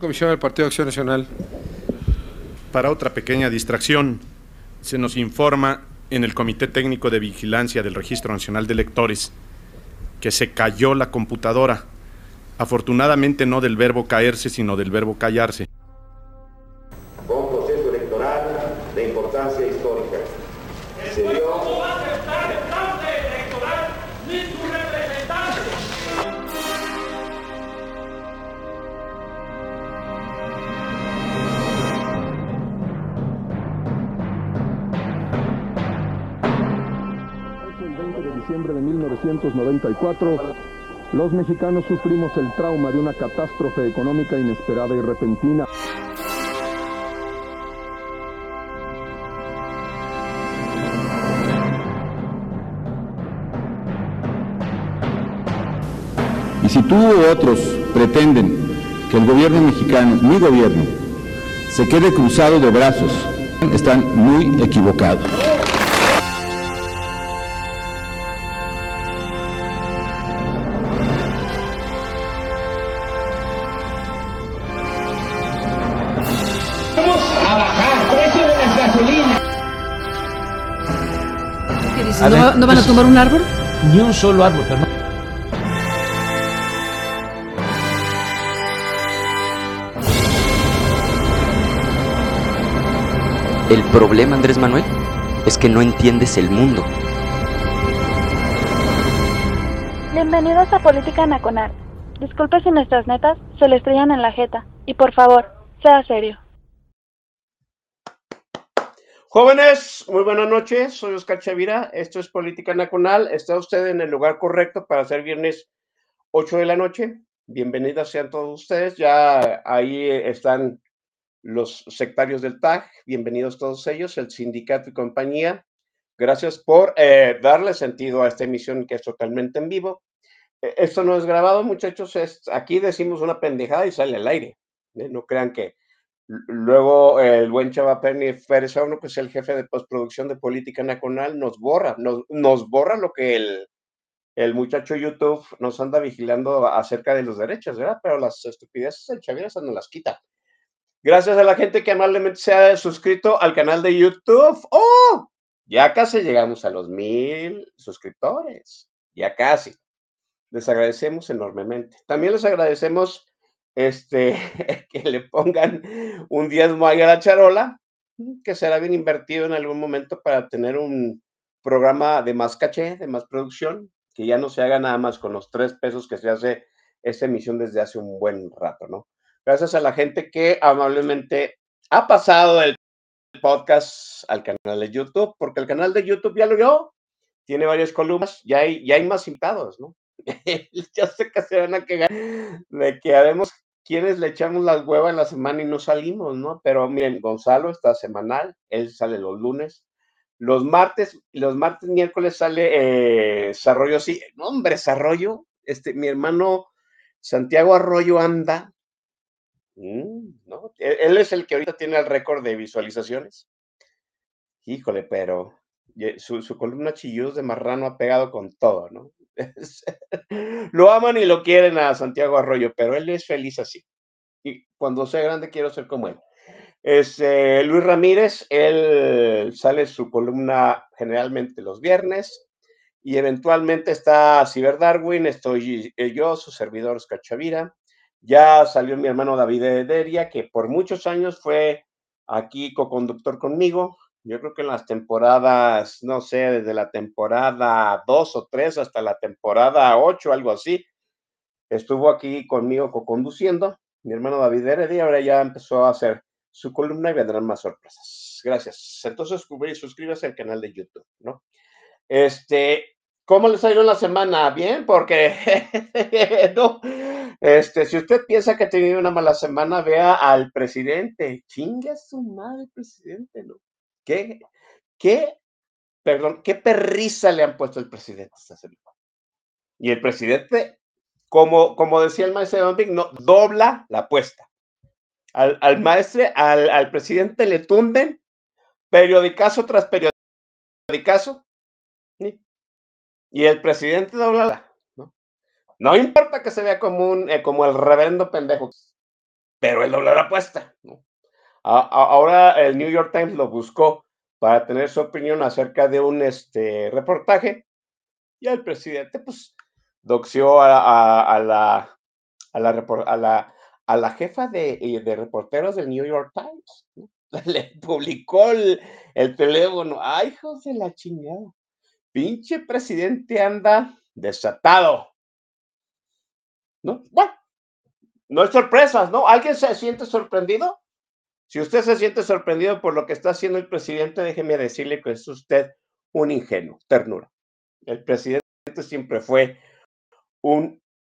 Comisión del Partido Acción Nacional. Para otra pequeña distracción, se nos informa en el Comité Técnico de Vigilancia del Registro Nacional de Electores que se cayó la computadora. Afortunadamente no del verbo caerse, sino del verbo callarse. Los mexicanos sufrimos el trauma de una catástrofe económica inesperada y repentina. Y si tú u otros pretenden que el gobierno mexicano, mi gobierno, se quede cruzado de brazos, están muy equivocados. ¿No, va- no van a tumbar un árbol? Ni un solo árbol, pero no- El problema, Andrés Manuel, es que no entiendes el mundo. Bienvenidos a Política Nacional. Disculpe si nuestras netas se le estrellan en la jeta. Y por favor, sea serio. Jóvenes, muy buenas noches. Soy Oscar Chavira. Esto es Política Nacional. Está usted en el lugar correcto para hacer viernes 8 de la noche. Bienvenidas sean todos ustedes. Ya ahí están los sectarios del TAG. Bienvenidos todos ellos, el sindicato y compañía. Gracias por eh, darle sentido a esta emisión que es totalmente en vivo. Eh, Esto no es grabado, muchachos. Es, aquí decimos una pendejada y sale al aire. ¿eh? No crean que Luego el buen Chava Pérez Auno, que es el jefe de postproducción de Política Nacional, nos borra, nos, nos borra lo que el, el muchacho YouTube nos anda vigilando acerca de los derechos, ¿verdad? Pero las estupideces del Chavira nos las quita. Gracias a la gente que amablemente se ha suscrito al canal de YouTube. ¡Oh! Ya casi llegamos a los mil suscriptores. Ya casi. Les agradecemos enormemente. También les agradecemos este, que le pongan un diezmo ahí a la charola, que será bien invertido en algún momento para tener un programa de más caché, de más producción, que ya no se haga nada más con los tres pesos que se hace esta emisión desde hace un buen rato, ¿no? Gracias a la gente que amablemente ha pasado el podcast al canal de YouTube, porque el canal de YouTube ya lo vio, tiene varias columnas, ya hay, ya hay más invitados, ¿no? ya sé que se van a quejar de que haremos quienes le echamos las huevas en la semana y no salimos, ¿no? Pero miren, Gonzalo está semanal, él sale los lunes. Los martes, los martes, miércoles sale eh, Sarroyo, sí, no, hombre, Sarroyo, este, mi hermano Santiago Arroyo anda, mm, ¿no? Él, él es el que ahorita tiene el récord de visualizaciones. Híjole, pero su, su columna Chilludos de Marrano ha pegado con todo, ¿no? lo aman y lo quieren a Santiago Arroyo, pero él es feliz así. Y cuando sea grande quiero ser como él. Este, Luis Ramírez, él sale su columna generalmente los viernes y eventualmente está Ciber Darwin, estoy eh, yo, su servidor Oscar Chavira. Ya salió mi hermano David Ederia, que por muchos años fue aquí co-conductor conmigo. Yo creo que en las temporadas, no sé, desde la temporada 2 o 3 hasta la temporada 8, algo así, estuvo aquí conmigo co-conduciendo. Mi hermano David Heredia ahora ya empezó a hacer su columna y vendrán más sorpresas. Gracias. Entonces, suscríbase al canal de YouTube, ¿no? Este, ¿cómo les ha ido la semana? Bien, porque no, este, si usted piensa que ha tenido una mala semana, vea al presidente. Chingue a su madre, presidente, ¿no? ¿Qué, qué, perdón, qué perrisa le han puesto al presidente esta semana? Y el presidente, como, como decía el maestro Vic, no, dobla la apuesta. Al, al maestro, al, presidente le tunden periodicazo tras periodicazo. ¿sí? Y el presidente dobla la, ¿no? No importa que se vea como, un, eh, como el reverendo pendejo. pero él doble la apuesta. ¿no? Ahora el New York Times lo buscó para tener su opinión acerca de un este, reportaje y el presidente pues doxió a, a, la, la, la, a la jefa de, de reporteros del New York Times. Le publicó el, el teléfono. ¡Ay, hijos de la chingada! Pinche presidente anda desatado. ¿No? Bueno, no es sorpresa, ¿no? ¿Alguien se siente sorprendido? Si usted se siente sorprendido por lo que está haciendo el presidente, déjeme decirle que es usted un ingenuo, ternura. El presidente siempre fue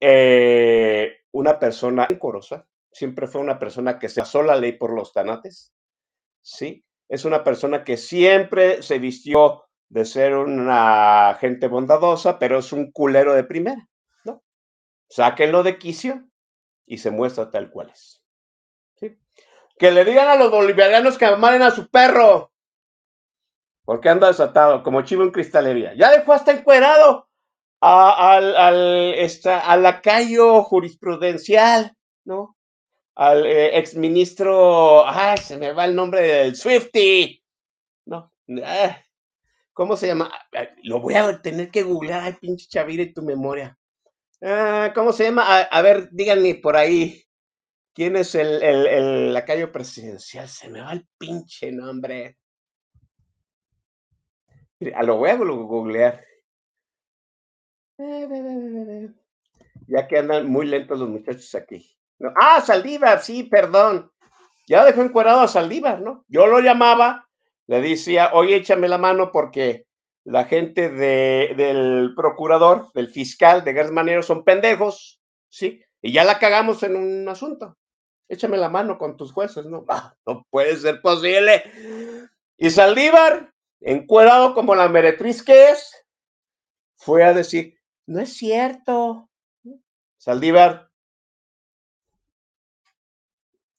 eh, una persona corosa, siempre fue una persona que se pasó la ley por los tanates, ¿sí? Es una persona que siempre se vistió de ser una gente bondadosa, pero es un culero de primera, ¿no? Sáquenlo de quicio y se muestra tal cual es. ¿sí? Que le digan a los bolivianos que amaren a su perro, porque anda desatado, como chivo en cristalería. Ya dejó hasta encuerado al, al, al lacayo jurisprudencial, ¿no? Al eh, exministro, ay, se me va el nombre del Swifty, ¿no? Ah, ¿Cómo se llama? Lo voy a tener que googlear, ay, pinche Chavira, y tu memoria. Ah, ¿Cómo se llama? A, ver, díganme por ahí. ¿Quién es el, el, el, lacayo presidencial? Se me va el pinche nombre. A lo voy a googlear. Ya que andan muy lentos los muchachos aquí. Ah, Saldívar, sí, perdón. Ya dejó encuadrado a Saldívar, ¿no? Yo lo llamaba, le decía, oye, échame la mano porque la gente de, del procurador, del fiscal, de Gers Manero son pendejos, ¿sí? Y ya la cagamos en un asunto. Échame la mano con tus jueces, ¿no? Ah, no puede ser posible. Y Saldívar, encuadrado como la meretriz que es, fue a decir, no es cierto. Saldívar,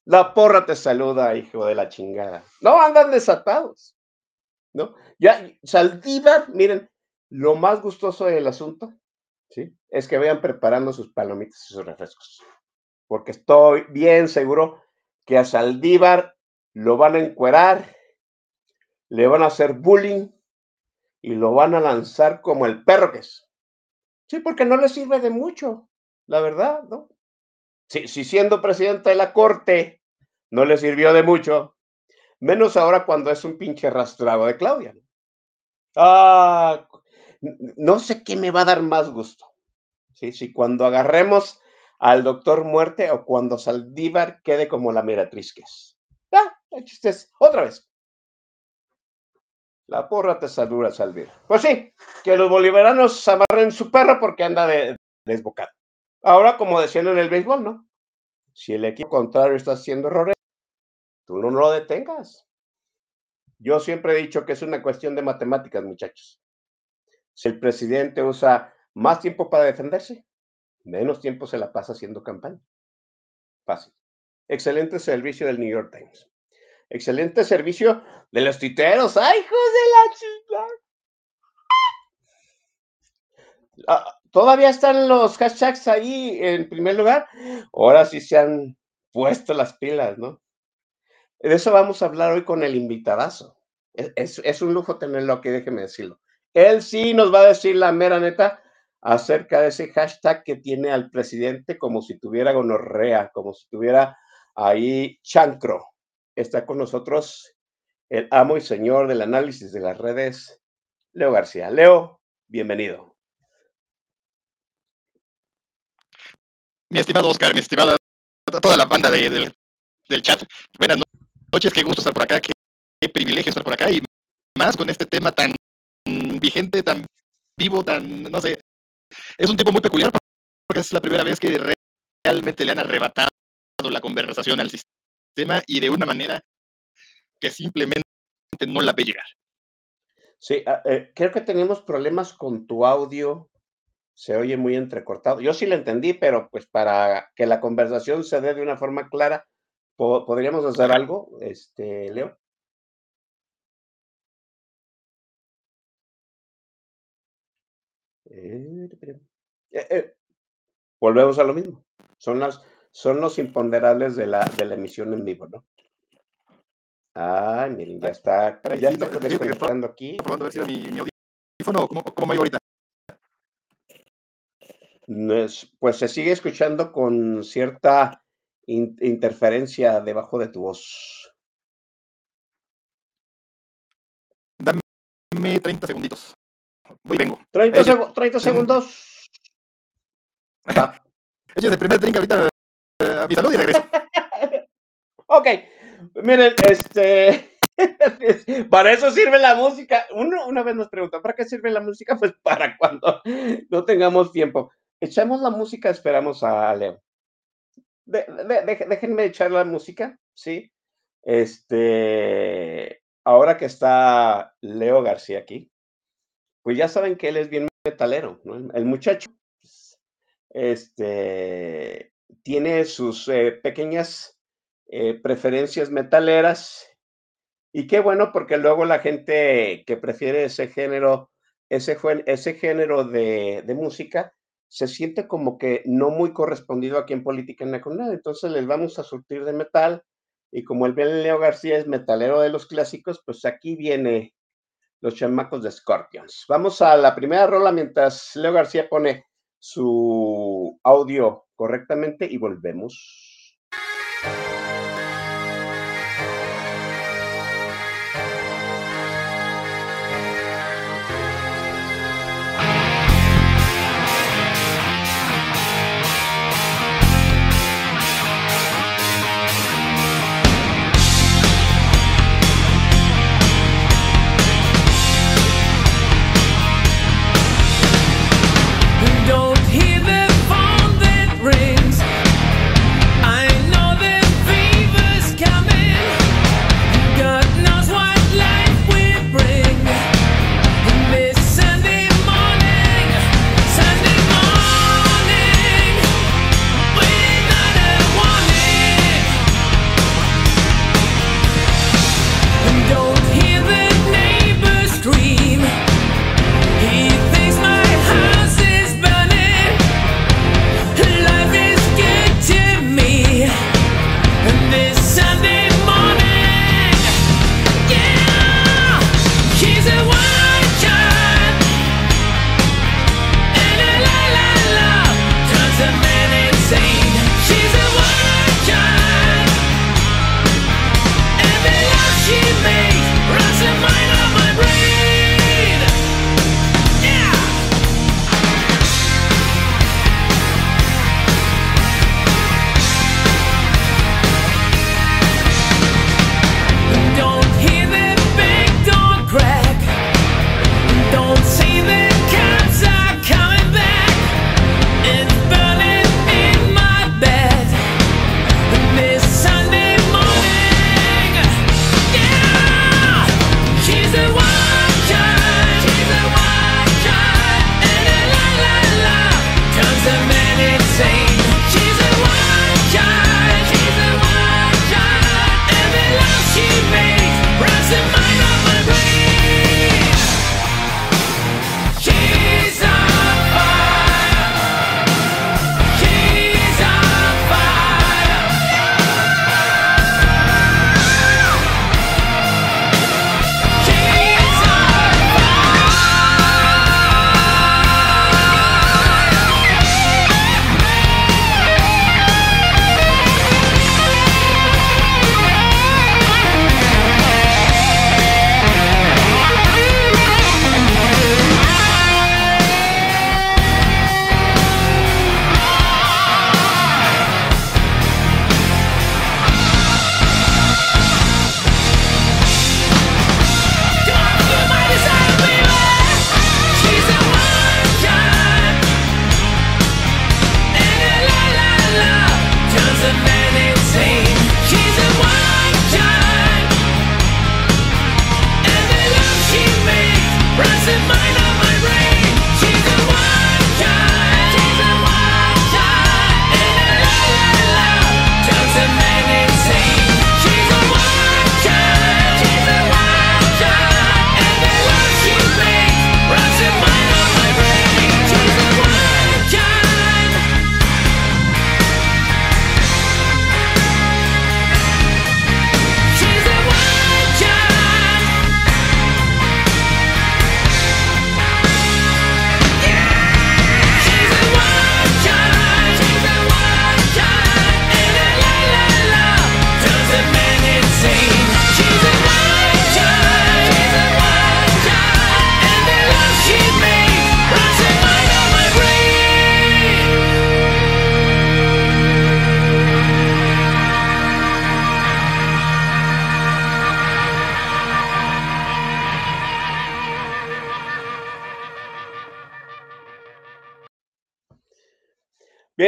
la porra te saluda, hijo de la chingada. No, andan desatados. ¿No? Ya, Saldívar, miren, lo más gustoso del asunto, ¿sí? Es que vayan preparando sus palomitas y sus refrescos. Porque estoy bien seguro que a Saldívar lo van a encuerar, le van a hacer bullying y lo van a lanzar como el perro que es. Sí, porque no le sirve de mucho, la verdad, ¿no? Si, si siendo presidente de la corte no le sirvió de mucho, menos ahora cuando es un pinche arrastrado de Claudia. Ah, no sé qué me va a dar más gusto. ¿sí? Si cuando agarremos al doctor muerte o cuando Saldívar quede como la miratriz que es. Ah, el otra vez. La porra te saluda, Saldívar. Pues sí, que los bolivaranos amarren su perro porque anda de, desbocado. Ahora, como decían en el béisbol, ¿no? Si el equipo contrario está haciendo errores, tú no lo detengas. Yo siempre he dicho que es una cuestión de matemáticas, muchachos. Si el presidente usa más tiempo para defenderse, menos tiempo se la pasa haciendo campaña. Fácil. Excelente servicio del New York Times. Excelente servicio de los titeros. ¡Ay, hijos de la chica! Ah, Todavía están los hashtags ahí en primer lugar. Ahora sí se han puesto las pilas, ¿no? De eso vamos a hablar hoy con el invitadazo. Es, un lujo tenerlo aquí, déjeme decirlo. Él sí nos va a decir la mera neta acerca de ese hashtag que tiene al presidente como si tuviera gonorrea, como si tuviera ahí chancro. Está con nosotros el amo y señor del análisis de las redes, Leo García. Leo, bienvenido. Mi estimado Oscar, mi estimada toda la banda del, del chat. Buenas noches qué gusto estar por acá, qué, privilegio estar por acá y más con este tema tan vigente, tan vivo, tan, no sé, es un tipo muy peculiar porque es la primera vez que realmente le han arrebatado la conversación al sistema y de una manera que simplemente no la ve llegar. Sí, ah, eh, creo que tenemos problemas con tu audio. Se oye muy entrecortado. Yo sí lo entendí, pero pues para que la conversación se dé de una forma clara, ¿Podríamos hacer algo, este, Leo? Eh, eh, volvemos a lo mismo. Son las, son los imponderables de la, de la emisión en vivo, ¿no? Ay, miren, ya está, ya está desconectando aquí. Probando a ver si era mi, mi audífono, ¿cómo, cómo me ahorita? Pues se sigue escuchando con cierta in- interferencia debajo de tu voz. Dame 30 segunditos. Voy y vengo. 30, Eh, segu- 30 segundos. Va. Échese el primer drink ahorita eh, a mi salud y regreso. Ok, miren, este, para eso sirve la música. Uno una vez nos pregunta, ¿para qué sirve la música? Pues para cuando no tengamos tiempo. Echamos la música, esperamos a Leo. De- de- de- déjenme echar la música, ¿sí? Este, ahora que está Leo García aquí, pues ya saben que él es bien metalero, ¿no? El, muchacho, este, tiene sus eh, pequeñas eh, preferencias metaleras. Y qué bueno, porque luego la gente que prefiere ese género, ese, género de, música, se siente como que no muy correspondido aquí en Política Nacional. Entonces les vamos a surtir de metal. Y como el bien Leo García es metalero de los clásicos, pues aquí viene los chamacos de Scorpions. Vamos a la primera rola mientras Leo García pone su audio correctamente y volvemos.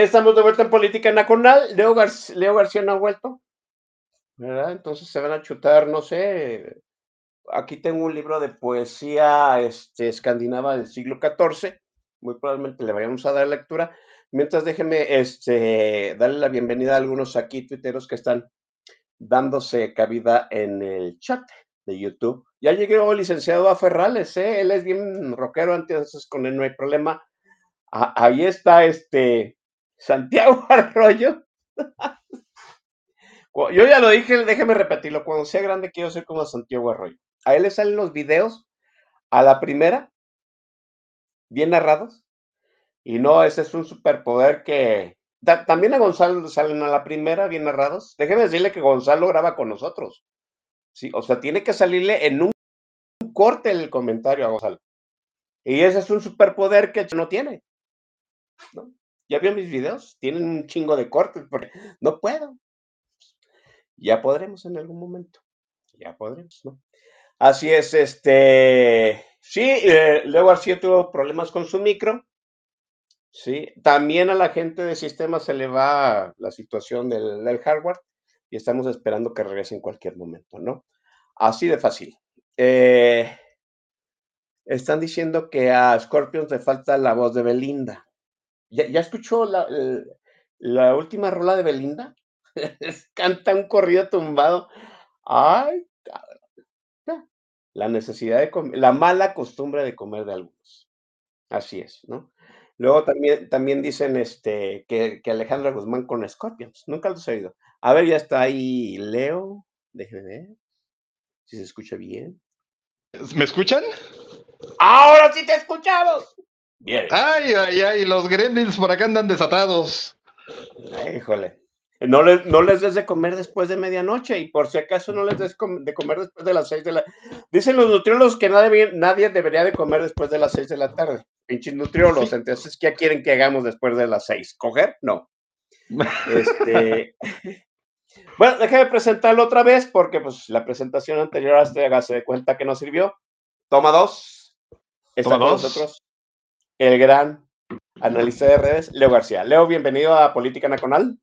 Estamos de vuelta en Política Nacional. Leo, Gar- Leo García no ha vuelto. ¿Verdad? Entonces se van a chutar, no sé. Aquí tengo un libro de poesía este, escandinava del siglo XIV. Muy probablemente le vayamos a dar lectura. Mientras déjenme este, darle la bienvenida a algunos aquí tuiteros que están dándose cabida en el chat de YouTube. Ya llegó licenciado a Ferrales, ¿eh? él es bien rockero, entonces con él no hay problema. Ah, ahí está este Santiago Arroyo. Yo ya lo dije, déjeme repetirlo, cuando sea grande quiero ser como Santiago Arroyo. A él le salen los videos a la primera, bien narrados, y no, ese es un superpoder que... ta- También a Gonzalo le salen a la primera, bien narrados. Déjeme decirle que Gonzalo graba con nosotros. Sí, o sea, tiene que salirle en un corte el comentario a Gonzalo. Y ese es un superpoder que no tiene. ¿no? ¿Ya vio mis videos? Tienen un chingo de cortes, porque no puedo. Ya podremos en algún momento. Ya podremos, ¿no? Así es, este. Sí, eh, Leo García tuvo problemas con su micro. Sí, también a la gente de sistema se le va la situación del, del hardware y estamos esperando que regrese en cualquier momento, ¿no? Así de fácil. Eh, están diciendo que a Scorpions le falta la voz de Belinda. ¿Ya, ya escuchó la, la última rola de Belinda? Canta un corrido tumbado. Ay. La necesidad de comer, la mala costumbre de comer de algunos. Así es, ¿no? Luego también, también dicen este, que, que Alejandra Guzmán con Scorpions. Nunca los he oído. A ver, ya está ahí Leo. Déjenme ver si se escucha bien. ¿Me escuchan? ¡Ahora sí te escuchamos! Bien. Ay, ay, ay, los gremlins por acá andan desatados. Híjole. No les, no les des de comer después de medianoche y por si acaso no les des de comer después de las seis de la... Dicen los nutriólogos que nadie, nadie debería de comer después de las seis de la tarde. Pinches nutriólogos, entonces, ¿qué quieren que hagamos después de las seis? ¿Coger? No. Este... Bueno, déjame presentarlo otra vez porque pues la presentación anterior hasta hágase de cuenta que no sirvió. Toma dos. Está Toma con dos. nosotros el gran analista de redes, Leo García. Leo, bienvenido a Política Nacional.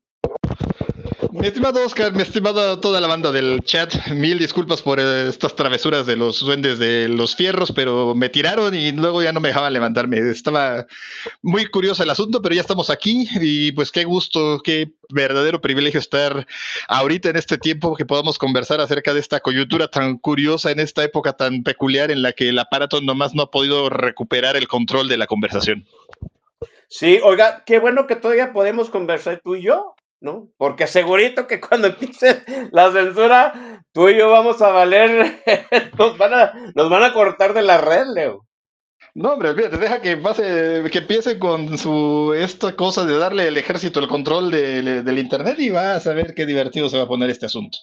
Mi estimado Oscar, mi estimada toda la banda del chat, mil disculpas por eh, estas travesuras de los duendes de los fierros, pero me tiraron y luego ya no me dejaban levantarme. Estaba muy curioso el asunto, pero ya estamos aquí y pues qué gusto, qué verdadero privilegio estar ahorita en este tiempo que podamos conversar acerca de esta coyuntura tan curiosa en esta época tan peculiar en la que el aparato nomás no ha podido recuperar el control de la conversación. Sí, oiga, qué bueno que todavía podemos conversar tú y yo, ¿no? Porque segurito que cuando empiece la censura, tú y yo vamos a valer, nos van a, nos van a cortar de la red, Leo. No, hombre, deja que pase, que empiece con su esta cosa de darle al ejército el control de- del internet y vas a ver qué divertido se va a poner este asunto.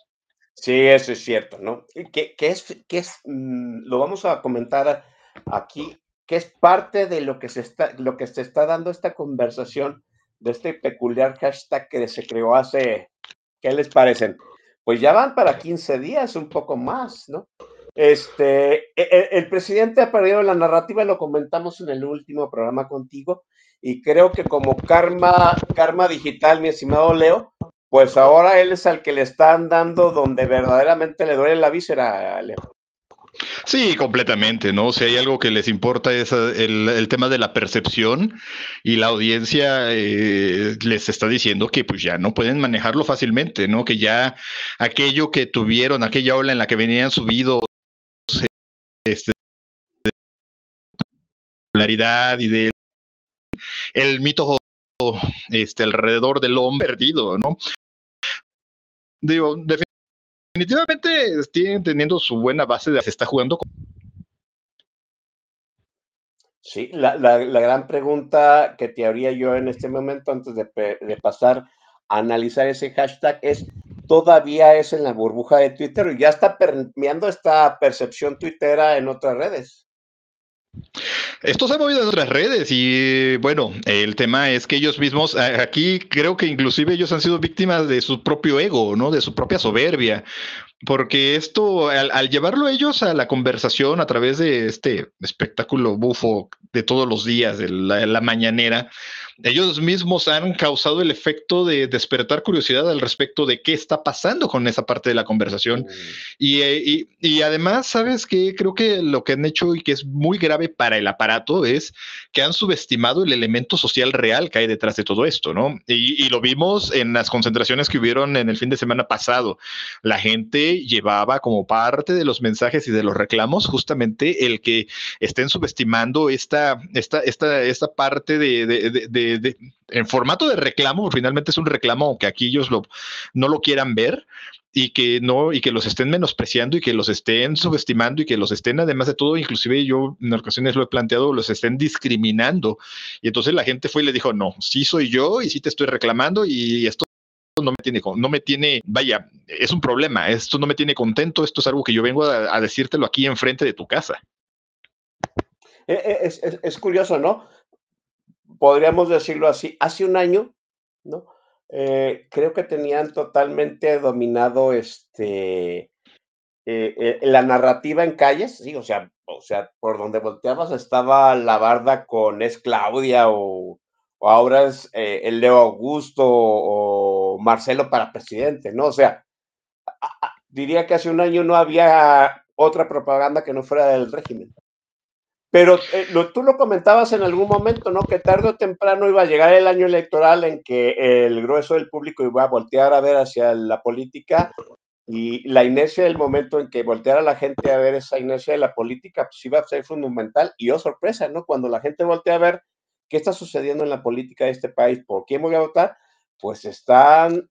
Sí, eso es cierto, ¿no? Que, que es, que es, mm, lo vamos a comentar aquí, que es parte de lo que se está, lo que se está dando esta conversación de este peculiar hashtag que se creó hace, ¿qué les parecen? Pues ya van para 15 días, un poco más, ¿no? Este, e- e- el, presidente ha perdido la narrativa, lo comentamos en el último programa contigo, y creo que como karma, karma digital, mi estimado Leo, pues ahora él es al que le están dando donde verdaderamente le duele la víscera, Leo. Sí, completamente, ¿no? Si hay algo que les importa es eh, el, tema de la percepción y la audiencia eh, les está diciendo que pues ya no pueden manejarlo fácilmente, ¿no? Que ya aquello que tuvieron, aquella ola en la que venían subidos este, de popularidad y de el mito este, alrededor del hombre perdido, ¿no? Digo, definitivamente tienen teniendo su buena base de se está jugando con Sí, la, la, la gran pregunta que te haría yo en este momento, antes de, de pasar a analizar ese hashtag, es, ¿todavía es en la burbuja de Twitter o ya está permeando esta percepción tuitera en otras redes? Esto se ha movido en otras redes y bueno, el tema es que ellos mismos, aquí creo que inclusive ellos han sido víctimas de su propio ego, ¿no? De su propia soberbia, porque esto, al, al llevarlo ellos a la conversación a través de este espectáculo bufo de todos los días, de la, la mañanera, ellos mismos han causado el efecto de despertar curiosidad al respecto de qué está pasando con esa parte de la conversación. Y, eh, y, y, además, sabes que creo que lo que han hecho y que es muy grave para el aparato es que han subestimado el elemento social real que hay detrás de todo esto, ¿no? Y, y lo vimos en las concentraciones que hubieron en el fin de semana pasado. La gente llevaba como parte de los mensajes y de los reclamos justamente el que estén subestimando esta, esta, esta, esta parte de, de, de de, en formato de reclamo, finalmente es un reclamo, aunque aquí ellos lo, no lo quieran ver, y que no, y que los estén menospreciando y que los estén subestimando y que los estén, además de todo, inclusive yo en ocasiones lo he planteado, los estén discriminando. Y entonces la gente fue y le dijo, no, sí soy yo y sí te estoy reclamando y esto no me tiene, no me tiene, vaya, es un problema, esto no me tiene contento, esto es algo que yo vengo a, a decírtelo aquí enfrente de tu casa. Es, es, es, curioso, ¿no? Podríamos decirlo así, hace un año, ¿no? Eh, creo que tenían totalmente dominado este, eh, eh, la narrativa en calles, sí, o sea, o sea, por donde volteabas estaba la barda con es Claudia o, ahora es el Leo Augusto o Marcelo para presidente, ¿no? O sea, diría que hace un año no había otra propaganda que no fuera del régimen. Pero eh, lo, tú lo comentabas en algún momento, ¿no? Que tarde o temprano iba a llegar el año electoral en que el grueso del público iba a voltear a ver hacia la política y la inercia del momento en que volteara la gente a ver esa inercia de la política, pues iba a ser fundamental. Y oh, sorpresa, ¿no? Cuando la gente voltea a ver qué está sucediendo en la política de este país, por quién voy a votar, pues están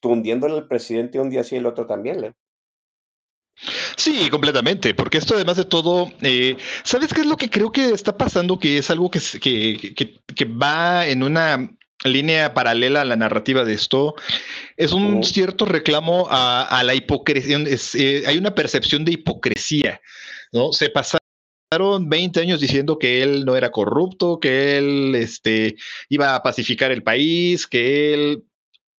tundiéndole al presidente un día sí y el otro también, ¿eh? Sí, completamente, porque esto además de todo, eh, ¿sabes qué es lo que creo que está pasando? Que es algo que, que, que, que va en una línea paralela a la narrativa de esto, es un oh. cierto reclamo a, a la hipocresía, es, eh, hay una percepción de hipocresía, ¿no? Se pasaron 20 años diciendo que él no era corrupto, que él este, iba a pacificar el país, que él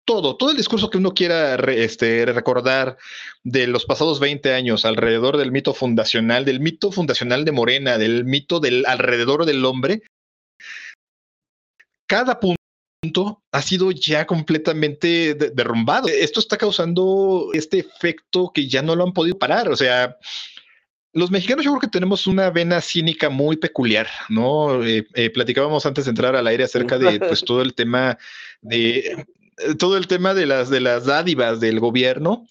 todo, todo el discurso que uno quiera este, recordar de los pasados 20 años alrededor del mito fundacional, del mito fundacional de Morena, del mito del alrededor del hombre, cada punto ha sido ya completamente derrumbado. Esto está causando este efecto que ya no lo han podido parar. O sea, los mexicanos yo creo que tenemos una vena cínica muy peculiar, ¿no? Eh, eh, platicábamos antes de entrar al aire acerca de pues todo el tema de todo el tema de las, de las dádivas del gobierno,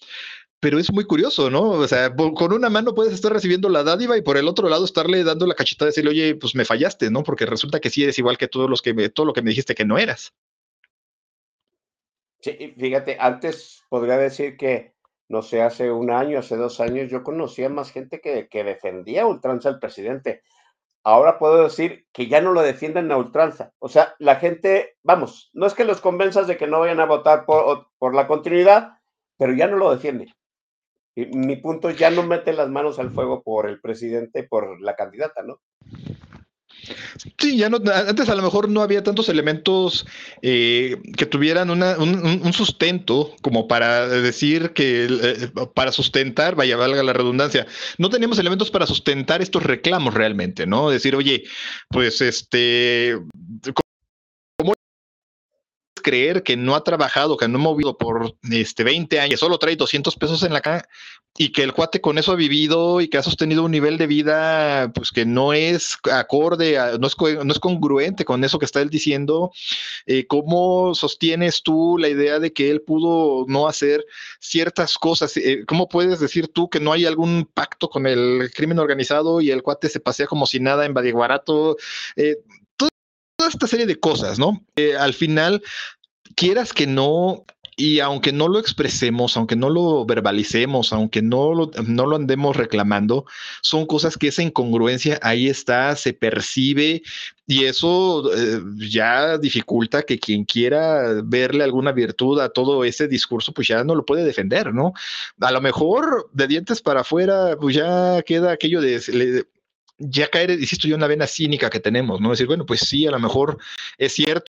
pero es muy curioso, ¿no? O sea, con una mano puedes estar recibiendo la dádiva y por el otro lado estarle dando la cachetada y decirle, oye, pues me fallaste, ¿no? Porque resulta que sí eres igual que todos los que me, todo lo que me dijiste que no eras. Sí, fíjate, antes podría decir que, no sé, hace un año, hace dos años, yo conocía más gente que, que defendía ultranza al presidente ahora puedo decir que ya no lo defienden a ultranza. O sea, la gente, vamos, no es que los convenzas de que no vayan a votar por, por la continuidad, pero ya no lo defienden. Mi punto ya no mete las manos al fuego por el presidente, por la candidata, ¿no? Sí, ya no, antes a lo mejor no había tantos elementos eh, que tuvieran un, sustento como para decir que, eh, para sustentar, vaya, valga la redundancia, no teníamos elementos para sustentar estos reclamos realmente, ¿no? Decir, oye, pues este, creer que no ha trabajado, que no ha movido por este 20 años, solo trae 200 pesos en la cara y que el cuate con eso ha vivido y que ha sostenido un nivel de vida pues que no es acorde, no, es, no es congruente con eso que está él diciendo, eh, ¿cómo sostienes tú la idea de que él pudo no hacer ciertas cosas? Eh, ¿Cómo puedes decir tú que no hay algún pacto con el crimen organizado y el cuate se pasea como si nada en Badiguarato? Eh, toda esta serie de cosas, ¿no? Eh, al final, quieras que no, y aunque no lo expresemos, aunque no lo verbalicemos, aunque no lo, no lo andemos reclamando, son cosas que esa incongruencia ahí está, se percibe y eso eh, ya dificulta que quien quiera verle alguna virtud a todo ese discurso, pues ya no lo puede defender, ¿no? A lo mejor de dientes para afuera, pues ya queda aquello de... ya caer, insisto yo, una vena cínica que tenemos, ¿no? Decir, bueno, pues sí, a lo mejor es cierto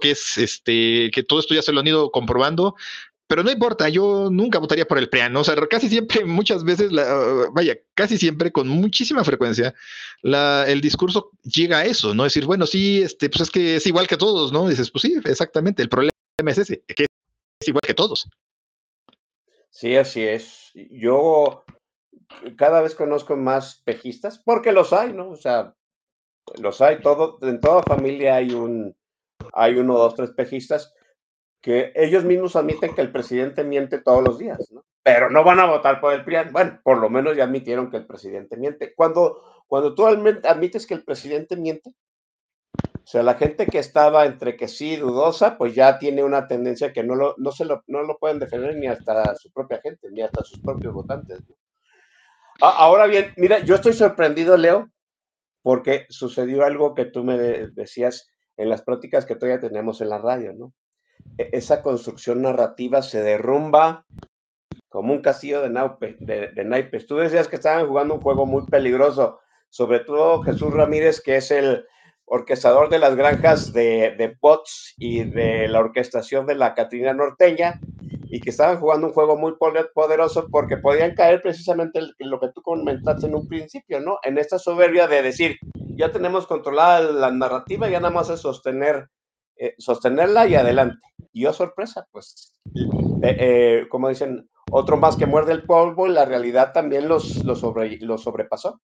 que es este, que todo esto ya se lo han ido comprobando, pero no importa, yo nunca votaría por el PRIAN, ¿no? o sea, casi siempre, muchas veces, la, vaya, casi siempre, con muchísima frecuencia, la, el discurso llega a eso, ¿no? Decir, bueno, sí, este, pues es que es igual que todos, ¿no? dices, pues sí, exactamente, el problema es ese, que es igual que todos. Sí, así es. Yo cada vez conozco más pejistas, porque los hay, ¿no? O sea, los hay, todo, en toda familia hay un, hay uno, dos, tres pejistas que ellos mismos admiten que el presidente miente todos los días, ¿no? Pero no van a votar por el PRIAN. Bueno, por lo menos ya admitieron que el presidente miente. Cuando, cuando tú admites que el presidente miente, o sea, la gente que estaba entre que sí dudosa, pues ya tiene una tendencia que no lo, no se lo, no lo pueden defender ni hasta su propia gente, ni hasta sus propios votantes. ¿no? Ahora bien, mira, yo estoy sorprendido, Leo, porque sucedió algo que tú me decías en las prácticas que todavía tenemos en la radio, ¿no? E, esa construcción narrativa se derrumba como un castillo de, naipes. Tú decías que estaban jugando un juego muy peligroso, sobre todo Jesús Ramírez, que es el orquestador de las granjas de, de bots y de la orquestación de la Catrina Norteña, y que estaban jugando un juego muy poderoso porque podían caer precisamente en lo que tú comentaste en un principio, ¿no? En esta soberbia de decir, ya tenemos controlada la narrativa, ya nada más es sostener, eh, sostenerla y adelante. Y oh sorpresa, pues, eh, eh, como dicen, otro más que muerde el polvo, la realidad también los, los, sobre, los sobrepasó.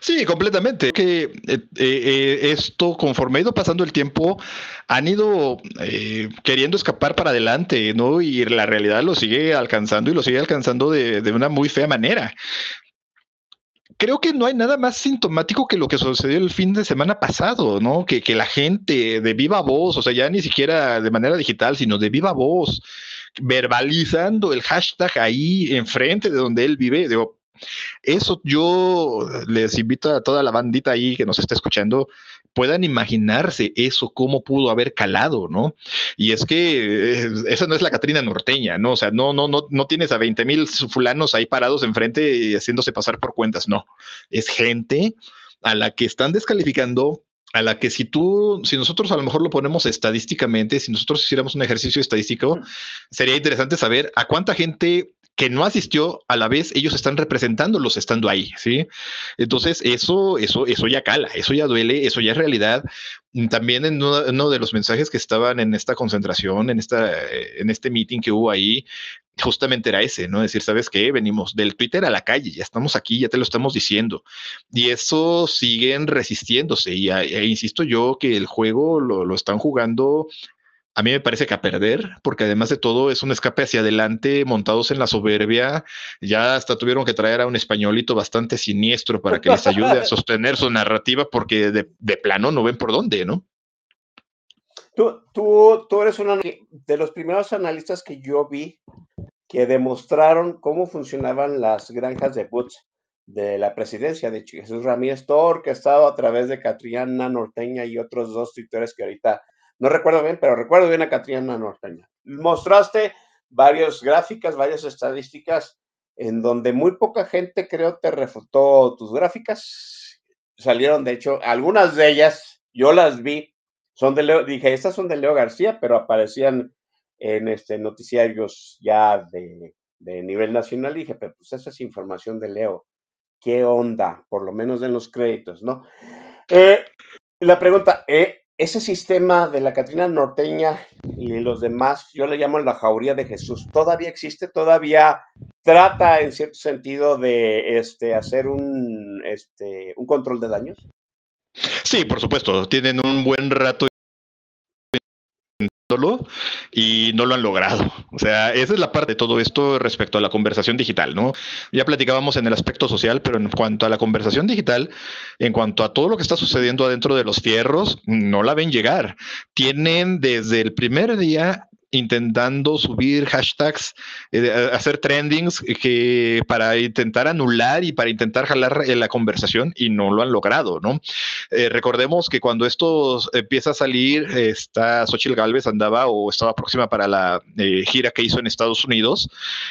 Sí, completamente. Que eh, eh, esto, conforme ha ido pasando el tiempo, han ido eh, queriendo escapar para adelante, ¿no? Y la realidad lo sigue alcanzando y lo sigue alcanzando de, de una muy fea manera. Creo que no hay nada más sintomático que lo que sucedió el fin de semana pasado, ¿no? Que, que la gente de viva voz, o sea, ya ni siquiera de manera digital, sino de viva voz, verbalizando el hashtag ahí enfrente de donde él vive, digo, eso yo les invito a toda la bandita ahí que nos está escuchando, puedan imaginarse eso, cómo pudo haber calado, ¿no? Y es que eh, esa no es la Catrina norteña, ¿no? O sea, no, no, no, no tienes a 20 mil fulanos ahí parados enfrente y haciéndose pasar por cuentas, no. Es gente a la que están descalificando a la que si tú, si nosotros a lo mejor lo ponemos estadísticamente, si nosotros hiciéramos un ejercicio estadístico, sería interesante saber a cuánta gente que no asistió a la vez, ellos están representándolos estando ahí, ¿sí? Entonces, eso, eso, eso ya cala, eso ya duele, eso ya es realidad. También en uno, de los mensajes que estaban en esta concentración, en, esta, eh, en este meeting que hubo ahí, justamente era ese, ¿no? Decir, ¿sabes qué? Venimos del Twitter a la calle, ya estamos aquí, ya te lo estamos diciendo. Y eso siguen resistiéndose. Y e insisto yo que el juego lo, lo están jugando a mí me parece que a perder, porque además de todo es un escape hacia adelante, montados en la soberbia. Ya hasta tuvieron que traer a un españolito bastante siniestro para que les ayude a sostener su narrativa, porque de, plano no ven por dónde, ¿no? Tú, tú, tú eres uno de los primeros analistas que yo vi que demostraron cómo funcionaban las granjas de bots de la presidencia de Jesús Ramírez, todo orquestado a través de Catriana Norteña y otros dos tuitores que ahorita no recuerdo bien, pero recuerdo bien a Catriana Norteña. Mostraste varias gráficas, varias estadísticas en donde muy poca gente creo te refutó tus gráficas. Salieron, de hecho, algunas de ellas, yo las vi, son de Leo, dije, estas son de Leo García, pero aparecían en este, noticiarios ya de, nivel nacional. dije, pero pues esa es información de Leo. ¿Qué onda? Por lo menos en los créditos, ¿no? Eh, la pregunta, ¿eh, ese sistema de la Catrina norteña y los demás, yo le llamo la jauría de Jesús, todavía existe, todavía trata en cierto sentido de este, hacer un, este, un control de daños. Sí, por supuesto, tienen un buen rato y no lo han logrado. O sea, esa es la parte de todo esto respecto a la conversación digital, ¿no? Ya platicábamos en el aspecto social, pero en cuanto a la conversación digital, en cuanto a todo lo que está sucediendo adentro de los fierros, no la ven llegar. Tienen desde el primer día intentando subir hashtags, eh, hacer trendings que para intentar anular y para intentar jalar eh, la conversación y no lo han logrado, ¿no? Eh, recordemos que cuando esto empieza a salir, está Xochitl Galvez andaba o estaba próxima para la gira que hizo en Estados Unidos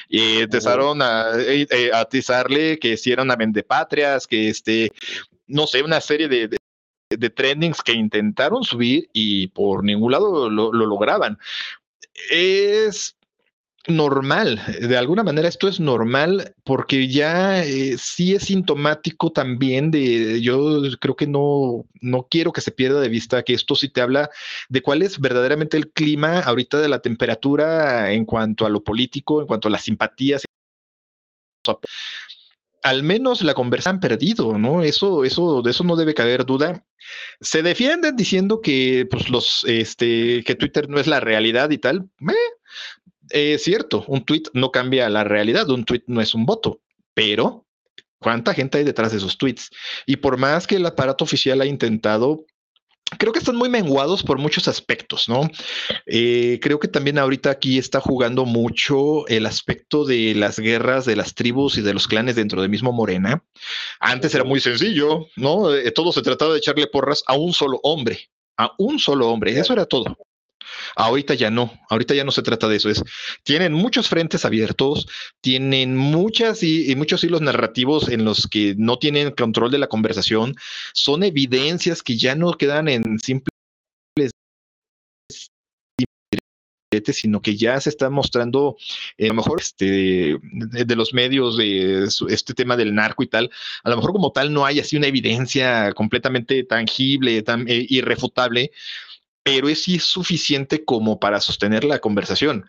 y empezaron a, atizarle que si eran que este, no sé, una serie de de trendings que intentaron subir y por ningún lado lo lograban. Es normal, de alguna manera esto es normal porque ya eh, sí es sintomático también de, yo creo que no, no quiero que se pierda de vista que esto sí te habla de cuál es verdaderamente el clima ahorita de la temperatura en cuanto a lo político, en cuanto a las simpatías. Al menos la conversación han perdido, ¿no? Eso, eso, de eso no debe caber duda. Se defienden diciendo que, pues, los, este, que Twitter no es la realidad y tal. Es cierto, un tweet no cambia la realidad, un tweet no es un voto, pero ¿cuánta gente hay detrás de esos tweets? Y por más que el aparato oficial ha intentado creo que están muy menguados por muchos aspectos, ¿no? Eh, creo que también ahorita aquí está jugando mucho el aspecto de las guerras de las tribus y de los clanes dentro del mismo Morena. Antes era muy sencillo, ¿no? Eh, todo se trataba de echarle porras a un solo hombre, a un solo hombre, eso era todo. Ahorita ya no, ahorita ya no se trata de eso, es, tienen muchos frentes abiertos, tienen muchas y, muchos hilos narrativos en los que no tienen control de la conversación, son evidencias que ya no quedan en simples sino que ya se está mostrando eh, a lo mejor este de, de, los medios de este tema del narco y tal, a lo mejor como tal no hay así una evidencia completamente tangible, tan eh, irrefutable, pero es sí suficiente como para sostener la conversación.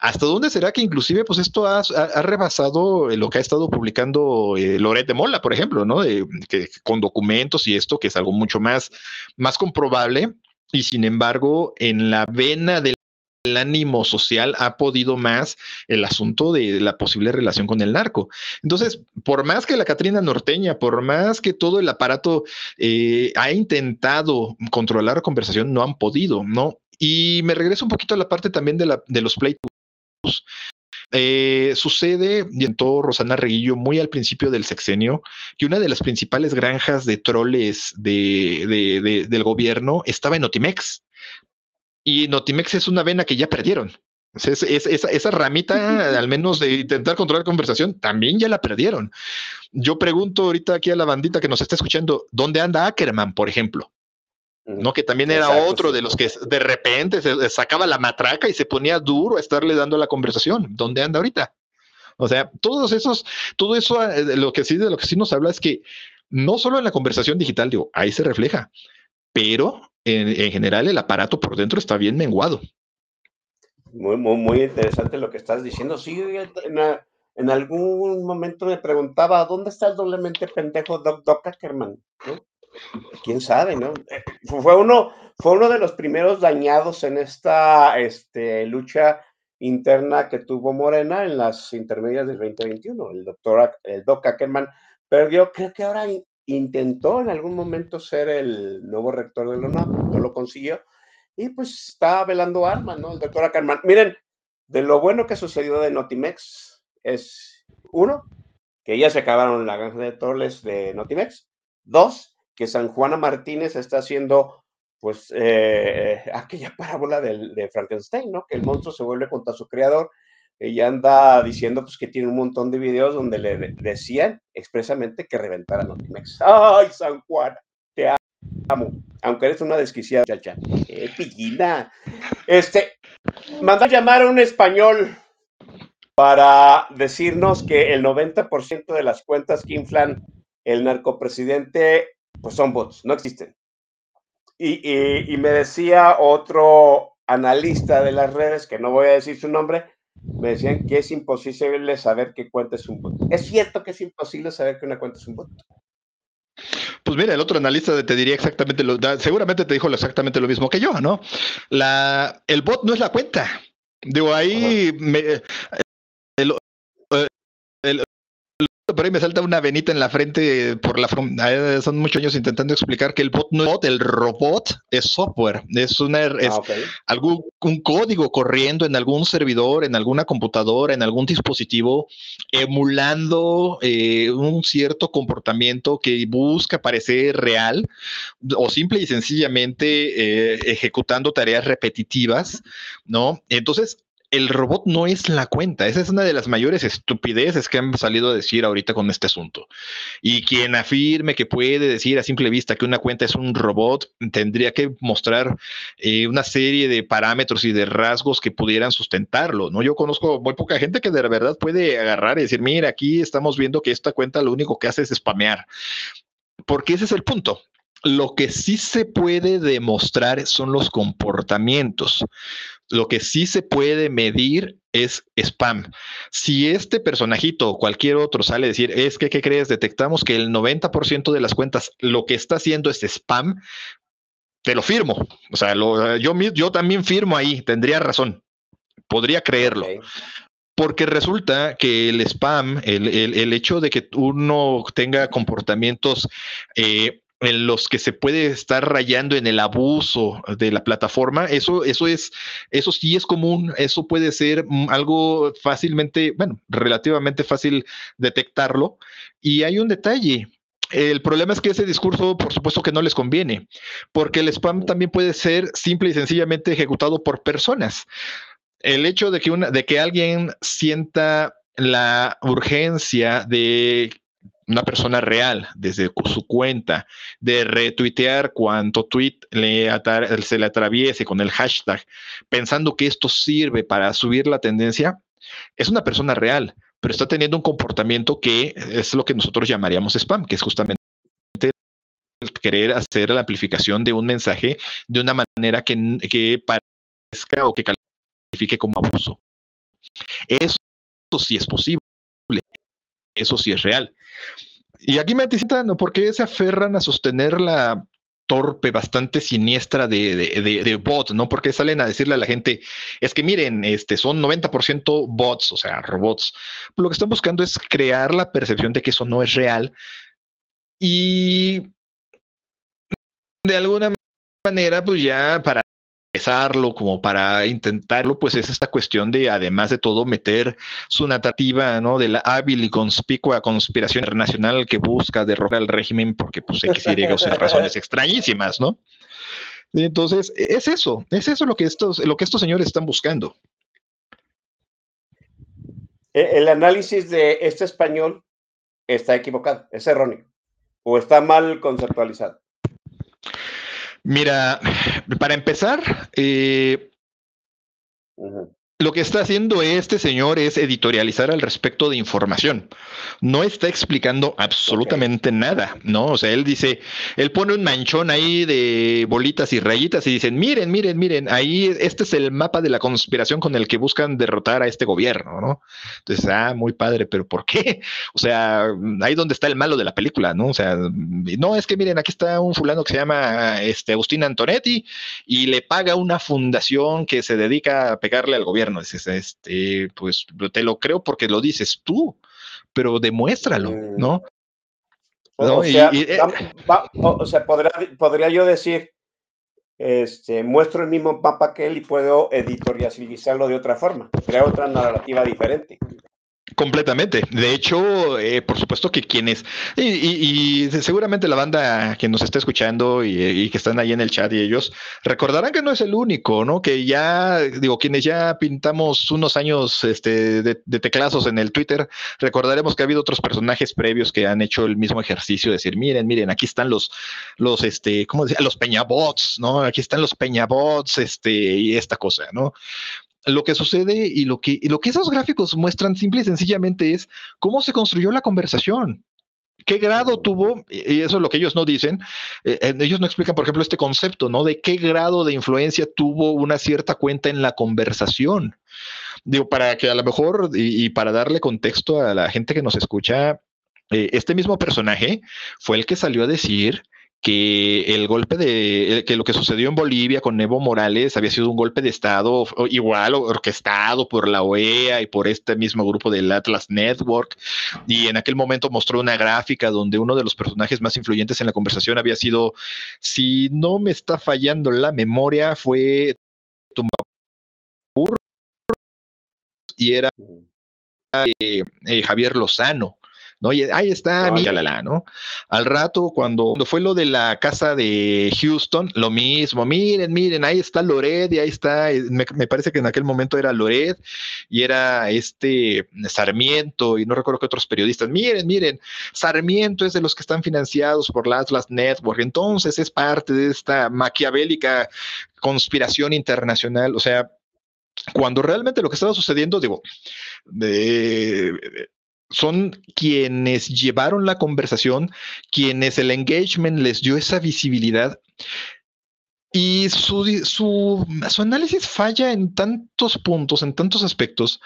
¿Hasta dónde será que inclusive pues esto ha, rebasado lo que ha estado publicando eh, Mola, por ejemplo, ¿no? De, que, con documentos y esto, que es algo mucho más, más comprobable, y sin embargo, en la vena del el ánimo social ha podido más el asunto de la posible relación con el narco. Entonces, por más que la Catrina norteña, por más que todo el aparato eh, ha intentado controlar la conversación, no han podido, ¿no? Y me regreso un poquito a la parte también de, la, de los pleitos. Eh, sucede, y en todo Rosana Reguillo, muy al principio del sexenio, que una de las principales granjas de troles de, de, de, del gobierno estaba en Otimex y Notimex es una vena que ya perdieron. Es, es, esa, esa, ramita, al menos de intentar controlar conversación, también ya la perdieron. Yo pregunto ahorita aquí a la bandita que nos está escuchando, ¿dónde anda Ackerman, por ejemplo? ¿no? Que también era Exacto, otro sí. de los que de repente se sacaba la matraca y se ponía duro a estarle dando la conversación. ¿Dónde anda ahorita? O sea, todos esos, todo eso, eh, lo que sí, de lo que sí nos habla es que no solo en la conversación digital, digo, ahí se refleja, pero en, en, general el aparato por dentro está bien menguado. Muy, muy, muy interesante lo que estás diciendo. Sí, en, algún momento me preguntaba, ¿dónde está el doblemente pendejo Doc, Doc Ackerman? ¿Quién sabe, no? Eh, fue uno, fue uno de los primeros dañados en esta este, lucha interna que tuvo Morena en las intermedias del 2021. El doctor, el Doc Ackerman perdió, creo que ahora intentó en algún momento ser el nuevo rector de la UNAM, no lo consiguió, y pues está velando armas, ¿no? El doctor Ackerman. Miren, de lo bueno que sucedió de Notimex es, uno, que ya se acabaron la granja de troles de Notimex, dos, que San Juana Martínez está haciendo, pues, eh, aquella parábola del, de Frankenstein, ¿no? Que el monstruo se vuelve contra su creador, ella anda diciendo pues que tiene un montón de videos donde le decían expresamente que reventara Notimex. ¡Ay, San Juan! Te amo. Aunque eres una desquiciada, chacha. ¡Qué pillina! Este, manda llamar a un español para decirnos que el 90% de las cuentas que inflan el narcopresidente pues son bots, no existen. Y, y me decía otro analista de las redes, que no voy a decir su nombre, me decían que es imposible saber qué cuenta es un bot. ¿Es cierto que es imposible saber que una cuenta es un bot? Pues mira, el otro analista te diría exactamente lo, seguramente te dijo exactamente lo mismo que yo, ¿no? La, el bot no es la cuenta. Digo, ahí me, el, el, por ahí me salta una venita en la frente por la son muchos años intentando explicar que el bot no es bot, el robot es software, es una es ah, okay. algún un código corriendo en algún servidor, en alguna computadora, en algún dispositivo, emulando eh, un cierto comportamiento que busca parecer real o simple y sencillamente eh, ejecutando tareas repetitivas, ¿no? Entonces el robot no es la cuenta. Esa es una de las mayores estupideces que han salido a decir ahorita con este asunto. Y quien afirme que puede decir a simple vista que una cuenta es un robot, tendría que mostrar eh, una serie de parámetros y de rasgos que pudieran sustentarlo. ¿no? Yo conozco muy poca gente que de verdad puede agarrar y decir, mira, aquí estamos viendo que esta cuenta lo único que hace es spamear. Porque ese es el punto. Lo que sí se puede demostrar son los comportamientos. Lo que sí se puede medir es spam. Si este personajito o cualquier otro sale a decir, es que, ¿qué crees? Detectamos que el 90% de las cuentas lo que está haciendo es spam, te lo firmo. O sea, lo, yo, yo también firmo ahí, tendría razón. Podría creerlo. Okay. Porque resulta que el spam, el, el, el, hecho de que uno tenga comportamientos eh, en los que se puede estar rayando en el abuso de la plataforma, eso, eso es, eso sí es común, eso puede ser algo fácilmente, bueno, relativamente fácil detectarlo. Y hay un detalle. El problema es que ese discurso, por supuesto que no les conviene, porque el spam también puede ser simple y sencillamente ejecutado por personas. El hecho de que, una, de que alguien sienta la urgencia de una persona real desde su cuenta de retuitear cuanto tweet le se le atraviese con el hashtag, pensando que esto sirve para subir la tendencia, es una persona real, pero está teniendo un comportamiento que es lo que nosotros llamaríamos spam, que es justamente el querer hacer la amplificación de un mensaje de una manera que, que parezca o que califique como abuso. Eso sí es posible eso sí es real. Y aquí me anticipan. ¿Por qué se aferran a sostener la torpe, bastante siniestra de, de, de, de, bot, ¿no? Porque salen a decirle a la gente, es que miren, este, son 90% bots, o sea, robots. Lo que están buscando es crear la percepción de que eso no es real y de alguna manera, pues ya para empezarlo, como para intentarlo, pues es esta cuestión de, además de todo, meter su narrativa, ¿no? De la hábil y conspicua conspiración internacional que busca derrocar al régimen porque, pues, X, Y, o sea, razones extrañísimas, ¿no? Entonces, es eso, es eso lo que estos, lo que estos señores están buscando. E, El análisis de este español está equivocado, es erróneo, o está mal conceptualizado. Mira, para empezar, eh. Lo que está haciendo este señor es editorializar al respecto de información. No está explicando absolutamente okay. nada, ¿no? O sea, él dice, él pone un manchón ahí de bolitas y rayitas y dicen, miren, miren, miren, ahí este es el mapa de la conspiración con el que buscan derrotar a este gobierno, ¿no? Entonces, ah, muy padre, pero ¿por qué? O sea, ahí donde está el malo de la película, ¿no? O sea, no, es que miren, aquí está un fulano que se llama este, Agustín Antonetti y le paga una fundación que se dedica a pegarle al gobierno. Dices, este, pues te lo creo porque lo dices tú, pero demuéstralo, ¿no? O, sea, y, y, va, va, o sea podría, podría yo decir, este, muestro el mismo mapa que él y puedo editorializarlo de otra forma, crear otra narrativa diferente. Completamente. De hecho, eh, por supuesto que quienes, y, y, seguramente la banda que nos está escuchando y, que están ahí en el chat y ellos recordarán que no es el único, ¿no? Que ya, digo, quienes ya pintamos unos años este, de, de, teclazos en el Twitter, recordaremos que ha habido otros personajes previos que han hecho el mismo ejercicio de decir, miren, miren, aquí están los, los, este, ¿cómo decía? Los peñabots, ¿no? Aquí están los peñabots, este, y esta cosa, ¿no? Lo que sucede y lo que, y lo que esos gráficos muestran simple y sencillamente es cómo se construyó la conversación. ¿Qué grado tuvo? Y eso es lo que ellos no dicen. Eh, ellos no explican, por ejemplo, este concepto, ¿no? De qué grado de influencia tuvo una cierta cuenta en la conversación. Digo, para que a lo mejor, y, y para darle contexto a la gente que nos escucha, eh, este mismo personaje fue el que salió a decir que el golpe de que lo que sucedió en Bolivia con Evo Morales había sido un golpe de Estado igual orquestado por la OEA y por este mismo grupo del Atlas Network. Y en aquel momento mostró una gráfica donde uno de los personajes más influyentes en la conversación había sido, si no me está fallando la memoria, fue y era eh, eh, Javier Lozano ¿no? Y ahí está, mira, la, la, ¿no? Al rato, cuando, cuando fue lo de la casa de Houston, lo mismo, miren, miren, ahí está Lored y ahí está, eh, me, me parece que en aquel momento era Lored y era este Sarmiento y no recuerdo qué otros periodistas, miren, miren, Sarmiento es de los que están financiados por la Atlas Network, entonces es parte de esta maquiavélica conspiración internacional, o sea, cuando realmente lo que estaba sucediendo, digo, de, son quienes llevaron la conversación, quienes el engagement les dio esa visibilidad. Y su, su, su, análisis falla en tantos puntos, en tantos aspectos.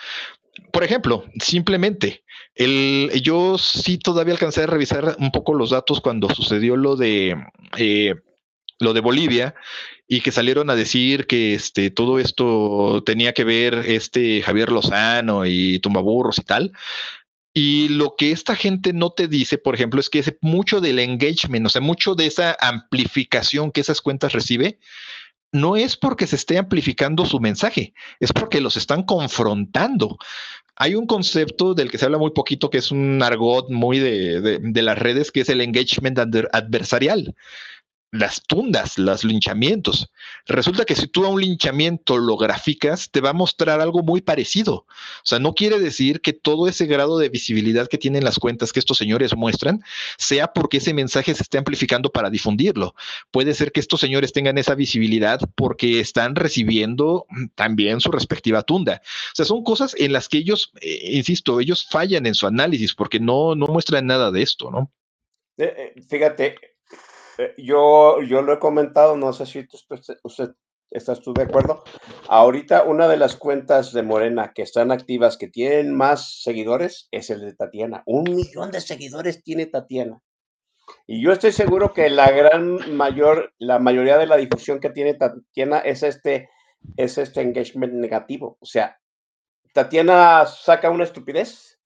Por ejemplo, simplemente, el, yo sí todavía alcancé a revisar un poco los datos cuando sucedió lo de eh, lo de Bolivia y que salieron a decir que este, todo esto tenía que ver este Javier Lozano y Tumbaburros y tal. Y lo que esta gente no te dice, por ejemplo, es que es mucho del engagement, o sea, mucho de esa amplificación que esas cuentas recibe, no es porque se esté amplificando su mensaje, es porque los están confrontando. Hay un concepto del que se habla muy poquito, que es un argot muy de, de, de las redes, que es el engagement adversarial las tundas, los linchamientos. Resulta que si tú a un linchamiento lo graficas, te va a mostrar algo muy parecido. O sea, no quiere decir que todo ese grado de visibilidad que tienen las cuentas que estos señores muestran sea porque ese mensaje se esté amplificando para difundirlo. Puede ser que estos señores tengan esa visibilidad porque están recibiendo también su respectiva tunda. O sea, son cosas en las que ellos, eh, insisto, ellos fallan en su análisis porque no, no muestran nada de esto, ¿no? Eh, eh, fíjate, yo, yo lo he comentado, no sé si usted estás tú de acuerdo. Ahorita una de las cuentas de Morena que están activas, que tienen más seguidores, es el de Tatiana. Un millón de seguidores tiene Tatiana. Y yo estoy seguro que la gran mayor, la mayoría de la difusión que tiene Tatiana es este, es este engagement negativo. O sea, Tatiana saca una estupidez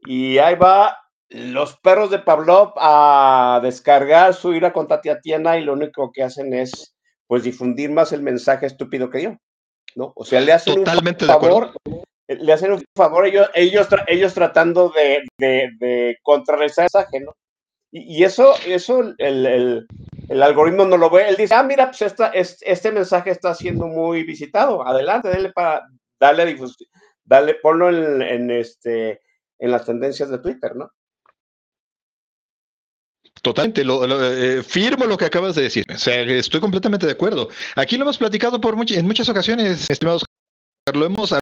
y ahí va los perros de Pavlov a descargar su ira contra Tatiana y lo único que hacen es pues difundir más el mensaje estúpido que yo, ¿no? O sea, le hacen Totalmente un favor, le hacen un favor ellos, ellos, ellos tratando de, de, de contrarrestar el mensaje, ¿no? Y, y eso, eso el, el, el, algoritmo no lo ve, él dice, ah, mira, pues esta, este, este mensaje está siendo muy visitado, adelante, dale para, darle difusión, dale, ponlo en, en, este, en las tendencias de Twitter, ¿no? Totalmente, lo, lo, eh, firmo lo que acabas de decir. O sea, estoy completamente de acuerdo. Aquí lo hemos platicado por much en muchas ocasiones, estimados. Lo hemos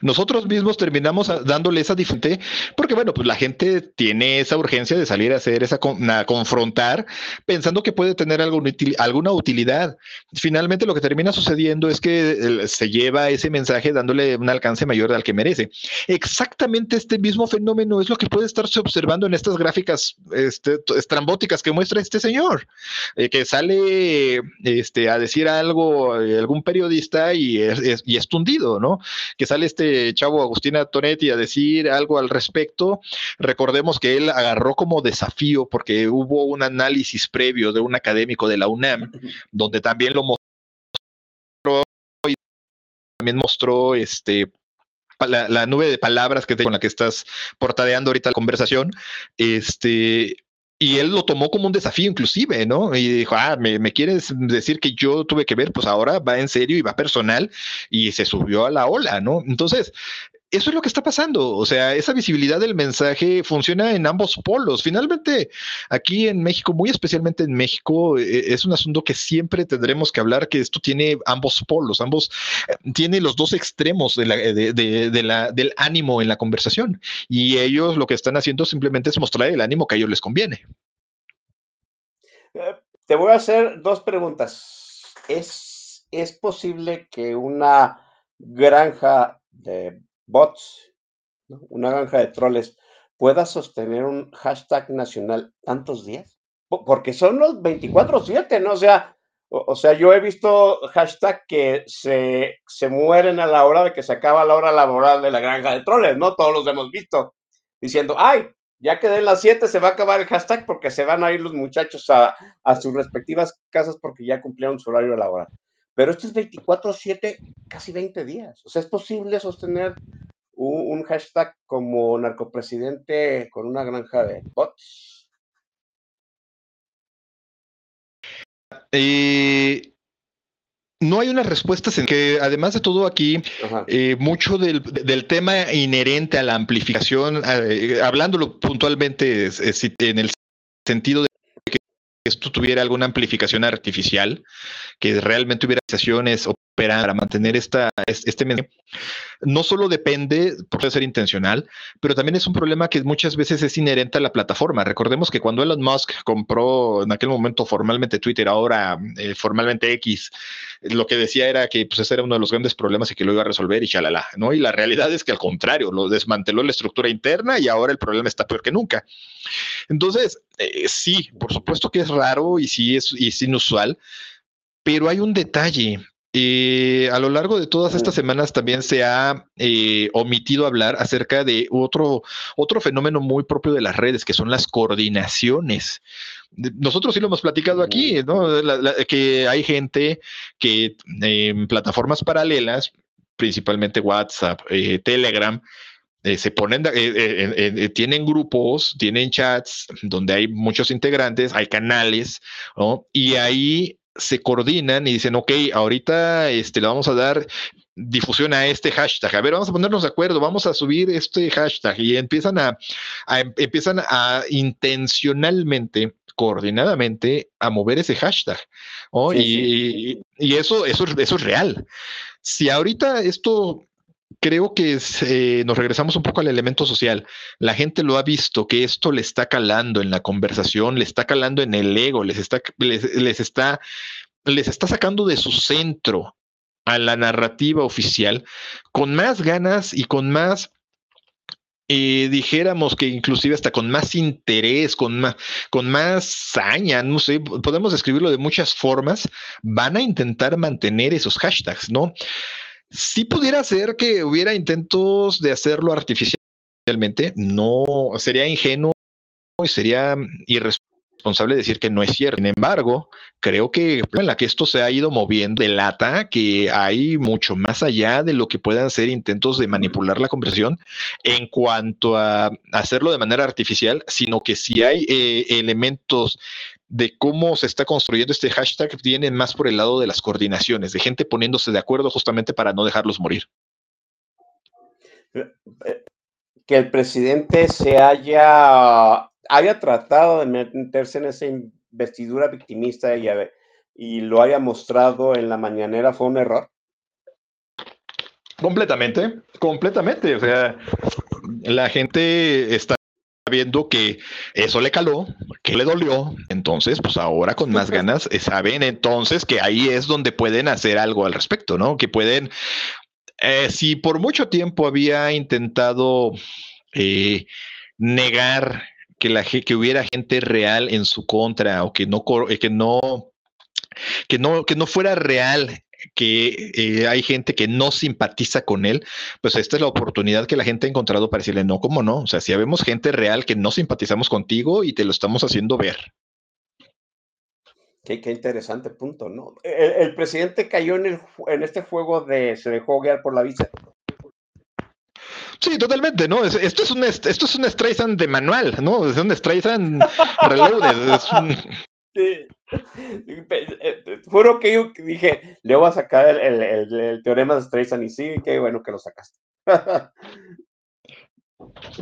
Nosotros mismos terminamos dándole esa diferente, porque bueno, pues la gente tiene esa urgencia de salir a hacer esa, a confrontar, pensando que puede tener alguna, alguna utilidad. Finalmente lo que termina sucediendo es que se lleva ese mensaje dándole un alcance mayor al que merece. Exactamente este mismo fenómeno es lo que puede estarse observando en estas gráficas este, estrambóticas que muestra este señor, eh, que sale este, a decir algo, eh, algún periodista y es, es, y es tundido. ¿No? Que sale este chavo Agustina Tonetti a decir algo al respecto. Recordemos que él agarró como desafío porque hubo un análisis previo de un académico de la UNAM, donde también lo mostró y también mostró este la, la, nube de palabras que te, con la que estás portadeando ahorita la conversación, este, y él lo tomó como un desafío inclusive, ¿no? Y dijo, ah, ¿me, ¿me, quieres decir que yo tuve que ver? Pues ahora va en serio y va personal y se subió a la ola, ¿no? Entonces, eso es lo que está pasando. O sea, esa visibilidad del mensaje funciona en ambos polos. Finalmente, aquí en México, muy especialmente en México, eh, es un asunto que siempre tendremos que hablar, que esto tiene ambos polos, ambos, eh, tiene los dos extremos del ánimo en la conversación. Y ellos lo que están haciendo simplemente es mostrar el ánimo que a ellos les conviene. Eh, te voy a hacer dos preguntas. ¿Es, es posible que una granja de bots, ¿no? una granja de troles, pueda sostener un hashtag nacional tantos días? Porque son los 24-7, ¿no? O sea, o, sea, yo he visto hashtag que se, se mueren a la hora de que se acaba la hora laboral de la granja de troles, ¿no? Todos los hemos visto diciendo, ay, ya que den las 7 se va a acabar el hashtag porque se van a ir los muchachos a, a sus respectivas casas porque ya cumplieron su horario laboral. Pero esto es 24-7, casi 20 días. O sea, es posible sostener un, un hashtag como narcopresidente con una granja de bots. Eh, no hay unas respuestas en que, además de todo aquí, eh, mucho del, del, tema inherente a la amplificación, eh, hablándolo puntualmente en el sentido de esto tuviera alguna amplificación artificial, que realmente hubiera sesiones para mantener esta, este mensaje, no solo depende, por ser intencional, pero también es un problema que muchas veces es inherente a la plataforma. Recordemos que cuando Elon Musk compró en aquel momento formalmente Twitter, ahora eh, formalmente X, lo que decía era que pues, ese era uno de los grandes problemas y que lo iba a resolver y chalala, ¿no? Y la realidad es que al contrario, lo desmanteló la estructura interna y ahora el problema está peor que nunca. Entonces, eh, sí, por supuesto que es raro y sí es, y es inusual, pero hay un detalle eh, a lo largo de todas estas semanas también se ha eh, omitido hablar acerca de otro, otro fenómeno muy propio de las redes, que son las coordinaciones. Nosotros sí lo hemos platicado aquí, ¿no? que hay gente que en plataformas paralelas, principalmente WhatsApp, eh, Telegram, se ponen, tienen grupos, tienen chats donde hay muchos integrantes, hay canales, ¿no? Y ahí se coordinan y dicen, ok, ahorita este, le vamos a dar difusión a este hashtag. A ver, vamos a ponernos de acuerdo, vamos a subir este hashtag y empiezan a, em, empiezan a intencionalmente coordinadamente a mover ese hashtag. y, y, eso, eso, eso es real. Si ahorita esto creo que nos regresamos un poco al elemento social. La gente lo ha visto, que esto le está calando en la conversación, le está calando en el ego, les está, les, está, les está sacando de su centro a la narrativa oficial con más ganas y con más eh, dijéramos que inclusive hasta con más interés, con más, con más saña, no sé, podemos escribirlo de muchas formas, van a intentar mantener esos hashtags, ¿no? Si pudiera ser que hubiera intentos de hacerlo artificialmente, no sería ingenuo y sería irresponsable decir que no es cierto. Sin embargo, creo que en la que esto se ha ido moviendo delata que hay mucho más allá de lo que puedan ser intentos de manipular la conversación en cuanto a hacerlo de manera artificial, sino que si hay eh, elementos de cómo se está construyendo este hashtag viene más por el lado de las coordinaciones, de gente poniéndose de acuerdo justamente para no dejarlos morir. Que el presidente se haya, haya tratado de meterse en esa investidura victimista y, y lo haya mostrado en la mañanera fue un error. Completamente, completamente. O sea, la gente está viendo que eso le caló, que le dolió, entonces pues ahora con más ganas eh, saben entonces que ahí es donde pueden hacer algo al respecto, ¿no? Que pueden, eh, si por mucho tiempo había intentado eh, negar que, la, que hubiera gente real en su contra o que no, que no que no, que no fuera real que eh, hay gente que no simpatiza con él, pues esta es la oportunidad que la gente ha encontrado para decirle, no, ¿cómo no? O sea, si habemos gente real que no simpatizamos contigo y te lo estamos haciendo ver. Qué, qué interesante punto, ¿no? El, presidente cayó en, el, en este juego de se dejó guiar por la visa. Sí, totalmente, ¿no? Esto es un esto es un Streisand de manual, ¿no? Es un Streisand reloaded. Es un... Sí. Juro que yo dije, le voy a sacar el, el, el teorema de Streisand y sí, qué bueno que lo sacaste.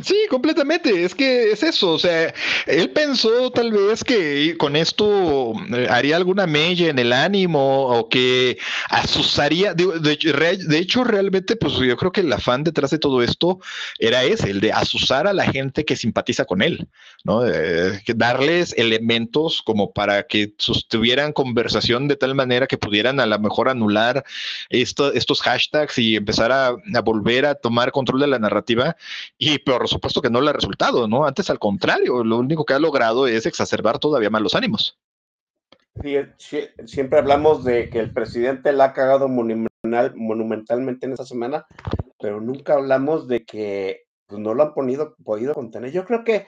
Sí, completamente. Es que es eso. O sea, él pensó tal vez que con esto eh, haría alguna mella en el ánimo o que asusaría. De, hecho, realmente, pues yo creo que el afán detrás de todo esto era ese, el de asusar a la gente que simpatiza con él, ¿no? Eh, darles elementos como para que sostuvieran conversación de tal manera que pudieran a lo mejor anular esto, estos hashtags y empezar a, a volver a tomar control de la narrativa. Y por supuesto que no le ha resultado, ¿no? Antes al contrario, lo único que ha logrado es exacerbar todavía más los ánimos. siempre hablamos de que el presidente la ha cagado monumental, monumentalmente en esta semana, pero nunca hablamos de que pues, no lo han podido, podido contener. Yo creo que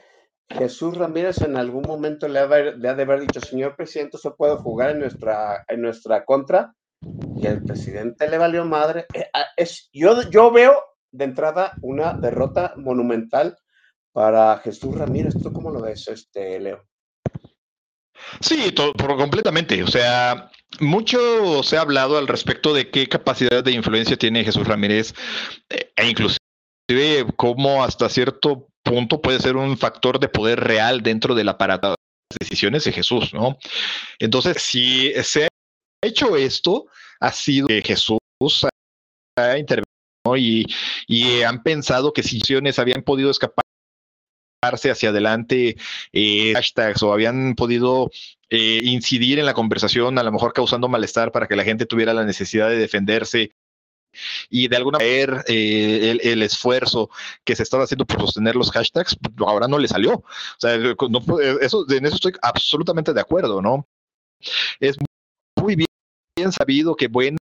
Jesús Ramírez en algún momento le ha, de haber dicho, señor presidente, ¿se puede jugar en nuestra, en nuestra contra? Y el presidente le valió madre. Eh, ah, es, yo, yo veo de entrada, una derrota monumental para Jesús Ramírez. ¿Tú cómo lo ves, este, Leo? Sí, completamente. O sea, mucho se ha hablado al respecto de qué capacidad de influencia tiene Jesús Ramírez eh, e inclusive cómo hasta cierto punto puede ser un factor de poder real dentro del aparato de decisiones de Jesús, ¿no? Entonces, si se ha hecho esto, ha sido que Jesús ha intervenido y, y han pensado que si habían podido escapar hacia adelante eh, hashtags o habían podido eh, incidir en la conversación, a lo mejor causando malestar para que la gente tuviera la necesidad de defenderse y de alguna manera eh, el, esfuerzo que se estaba haciendo por sostener los hashtags, ahora no le salió. O sea, no, eso, en eso estoy absolutamente de acuerdo, ¿no? Es muy bien, bien sabido que buena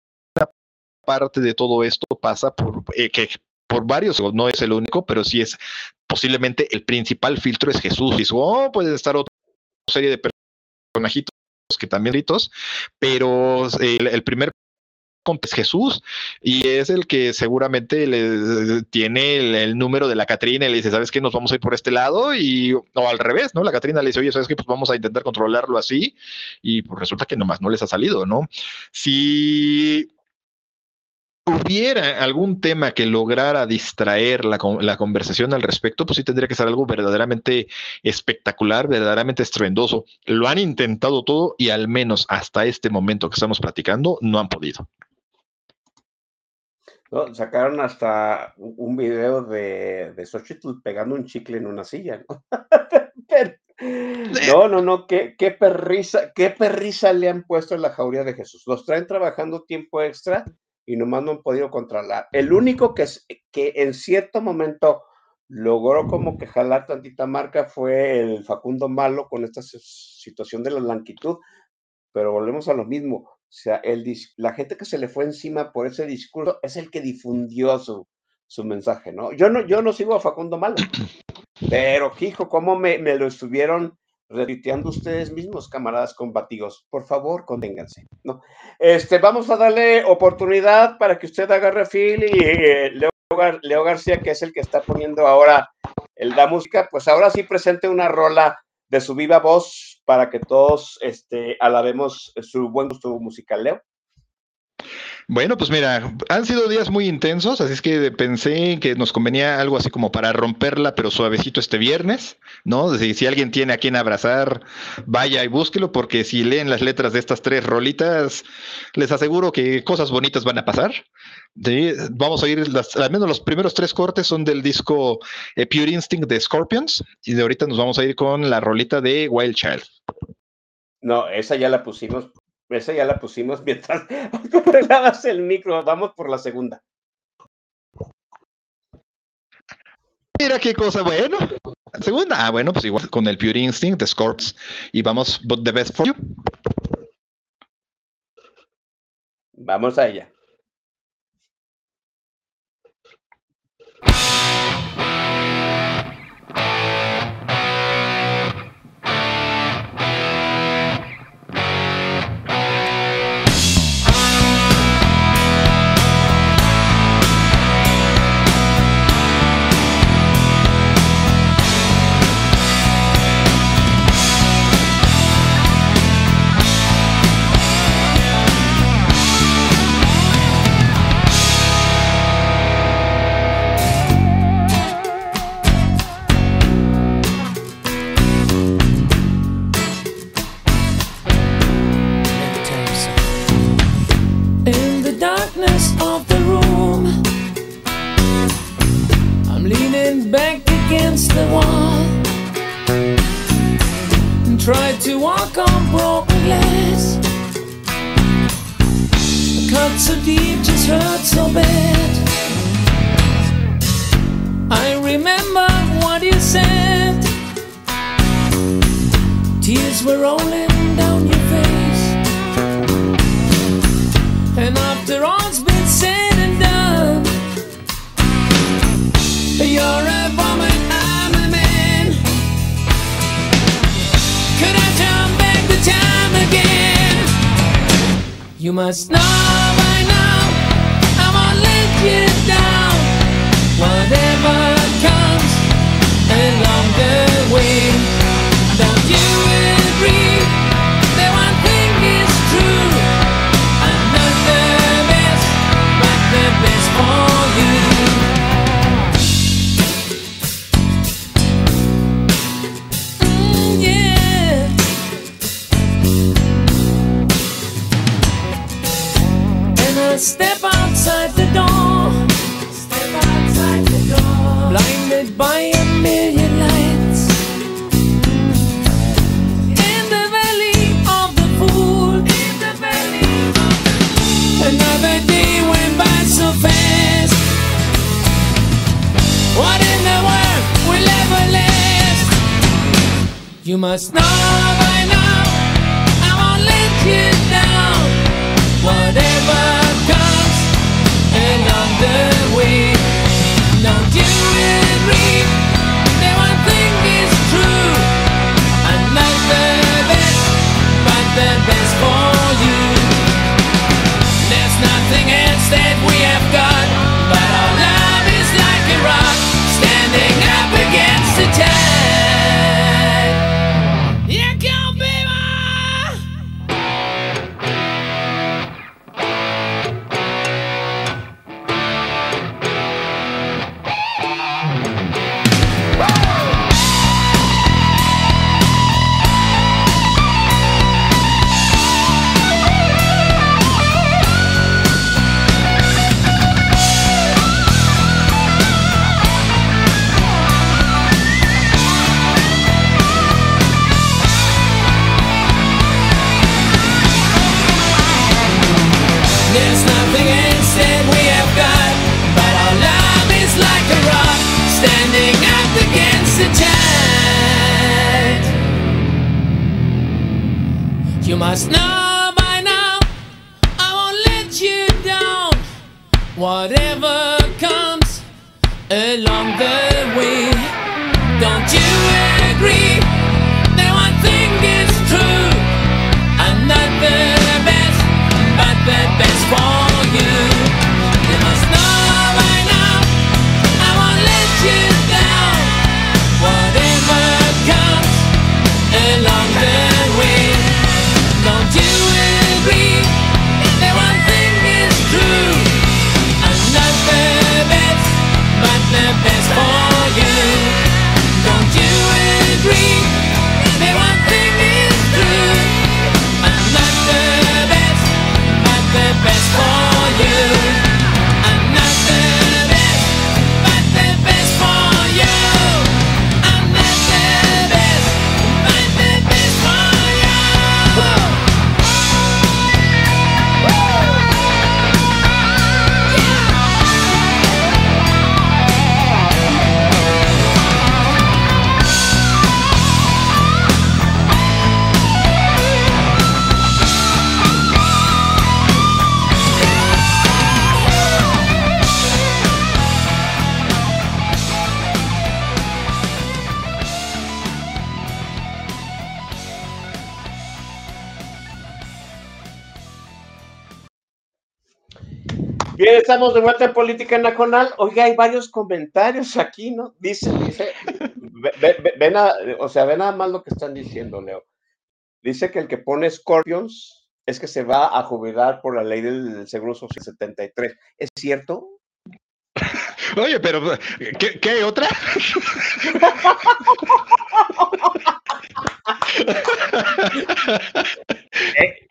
parte de todo esto pasa por eh, que por varios, no es el único, pero sí es posiblemente el principal filtro es Jesús. Y oh, puede estar otra serie de personajitos que también ritos, pero el, el primer es Jesús y es el que seguramente le tiene el, el, número de la Catrina y le dice, ¿sabes qué? Nos vamos a ir por este lado y o al revés, ¿no? La Catrina le dice, oye, ¿sabes qué? Pues vamos a intentar controlarlo así y pues resulta que nomás no les ha salido, ¿no? Si hubiera algún tema que lograra distraer la, la, conversación al respecto, pues sí tendría que ser algo verdaderamente espectacular, verdaderamente estruendoso. Lo han intentado todo y al menos hasta este momento que estamos platicando no han podido. ¿no? Sacaron hasta un video de, de Xochitl pegando un chicle en una silla, no, no, no, qué, qué perrisa, qué perrisa le han puesto en la jauría de Jesús. Los traen trabajando tiempo extra y nomás no han podido controlar. El único que, que en cierto momento logró como que jalar tantita marca fue el Facundo Malo con esta situación de la blanquitud, pero volvemos a lo mismo. O sea, el, la gente que se le fue encima por ese discurso es el que difundió su, su mensaje, ¿no? Yo no, yo no sigo a Facundo Malo, pero hijo, cómo me, me lo estuvieron retuiteando ustedes mismos, camaradas combativos. Por favor, conténganse. ¿no? Este, vamos a darle oportunidad para que usted agarre fil y eh, Leo, Leo, García, que es el que está poniendo ahora el, la música, pues ahora sí presente una rola de su viva voz para que todos este, alabemos su buen gusto musical. Leo. Bueno, pues mira, han sido días muy intensos, así es que pensé que nos convenía algo así como para romperla, pero suavecito este viernes, ¿no? Si, si alguien tiene a quien abrazar, vaya y búsquelo, porque si leen las letras de estas tres rolitas, les aseguro que cosas bonitas van a pasar. Vamos a ir, las, al menos los primeros tres cortes son del disco eh, Pure Instinct de Scorpions, y de ahorita nos vamos a ir con la rolita de Wild Child. No, esa ya la pusimos esa ya la pusimos mientras arreglabas el micro. Vamos por la segunda. Mira qué cosa, bueno. Segunda, ah, bueno, pues igual con el Pure Instinct de Scorps y vamos, but the best for you. Vamos a ella. Hurt so bad. I remember what you said. Tears were rolling down your face, and after all's been said and done. You're a woman, I'm a man. Could I turn back the time again? You must know you down. You must know by now I won't let you down. Whatever comes along the way, don't you agree? That one thing is true. I'm not the best, but the best for estamos de vuelta en Política Nacional. Oiga, hay varios comentarios aquí, ¿no? Dice, dice, ve, ve- ve- ven a- o sea, ven nada más lo que están diciendo, Leo. Dice que el que pone Scorpions es que se va a jubilar por la ley del Seguro Social 73. ¿Es cierto? Oye, pero ¿qué, qué otra? Eh,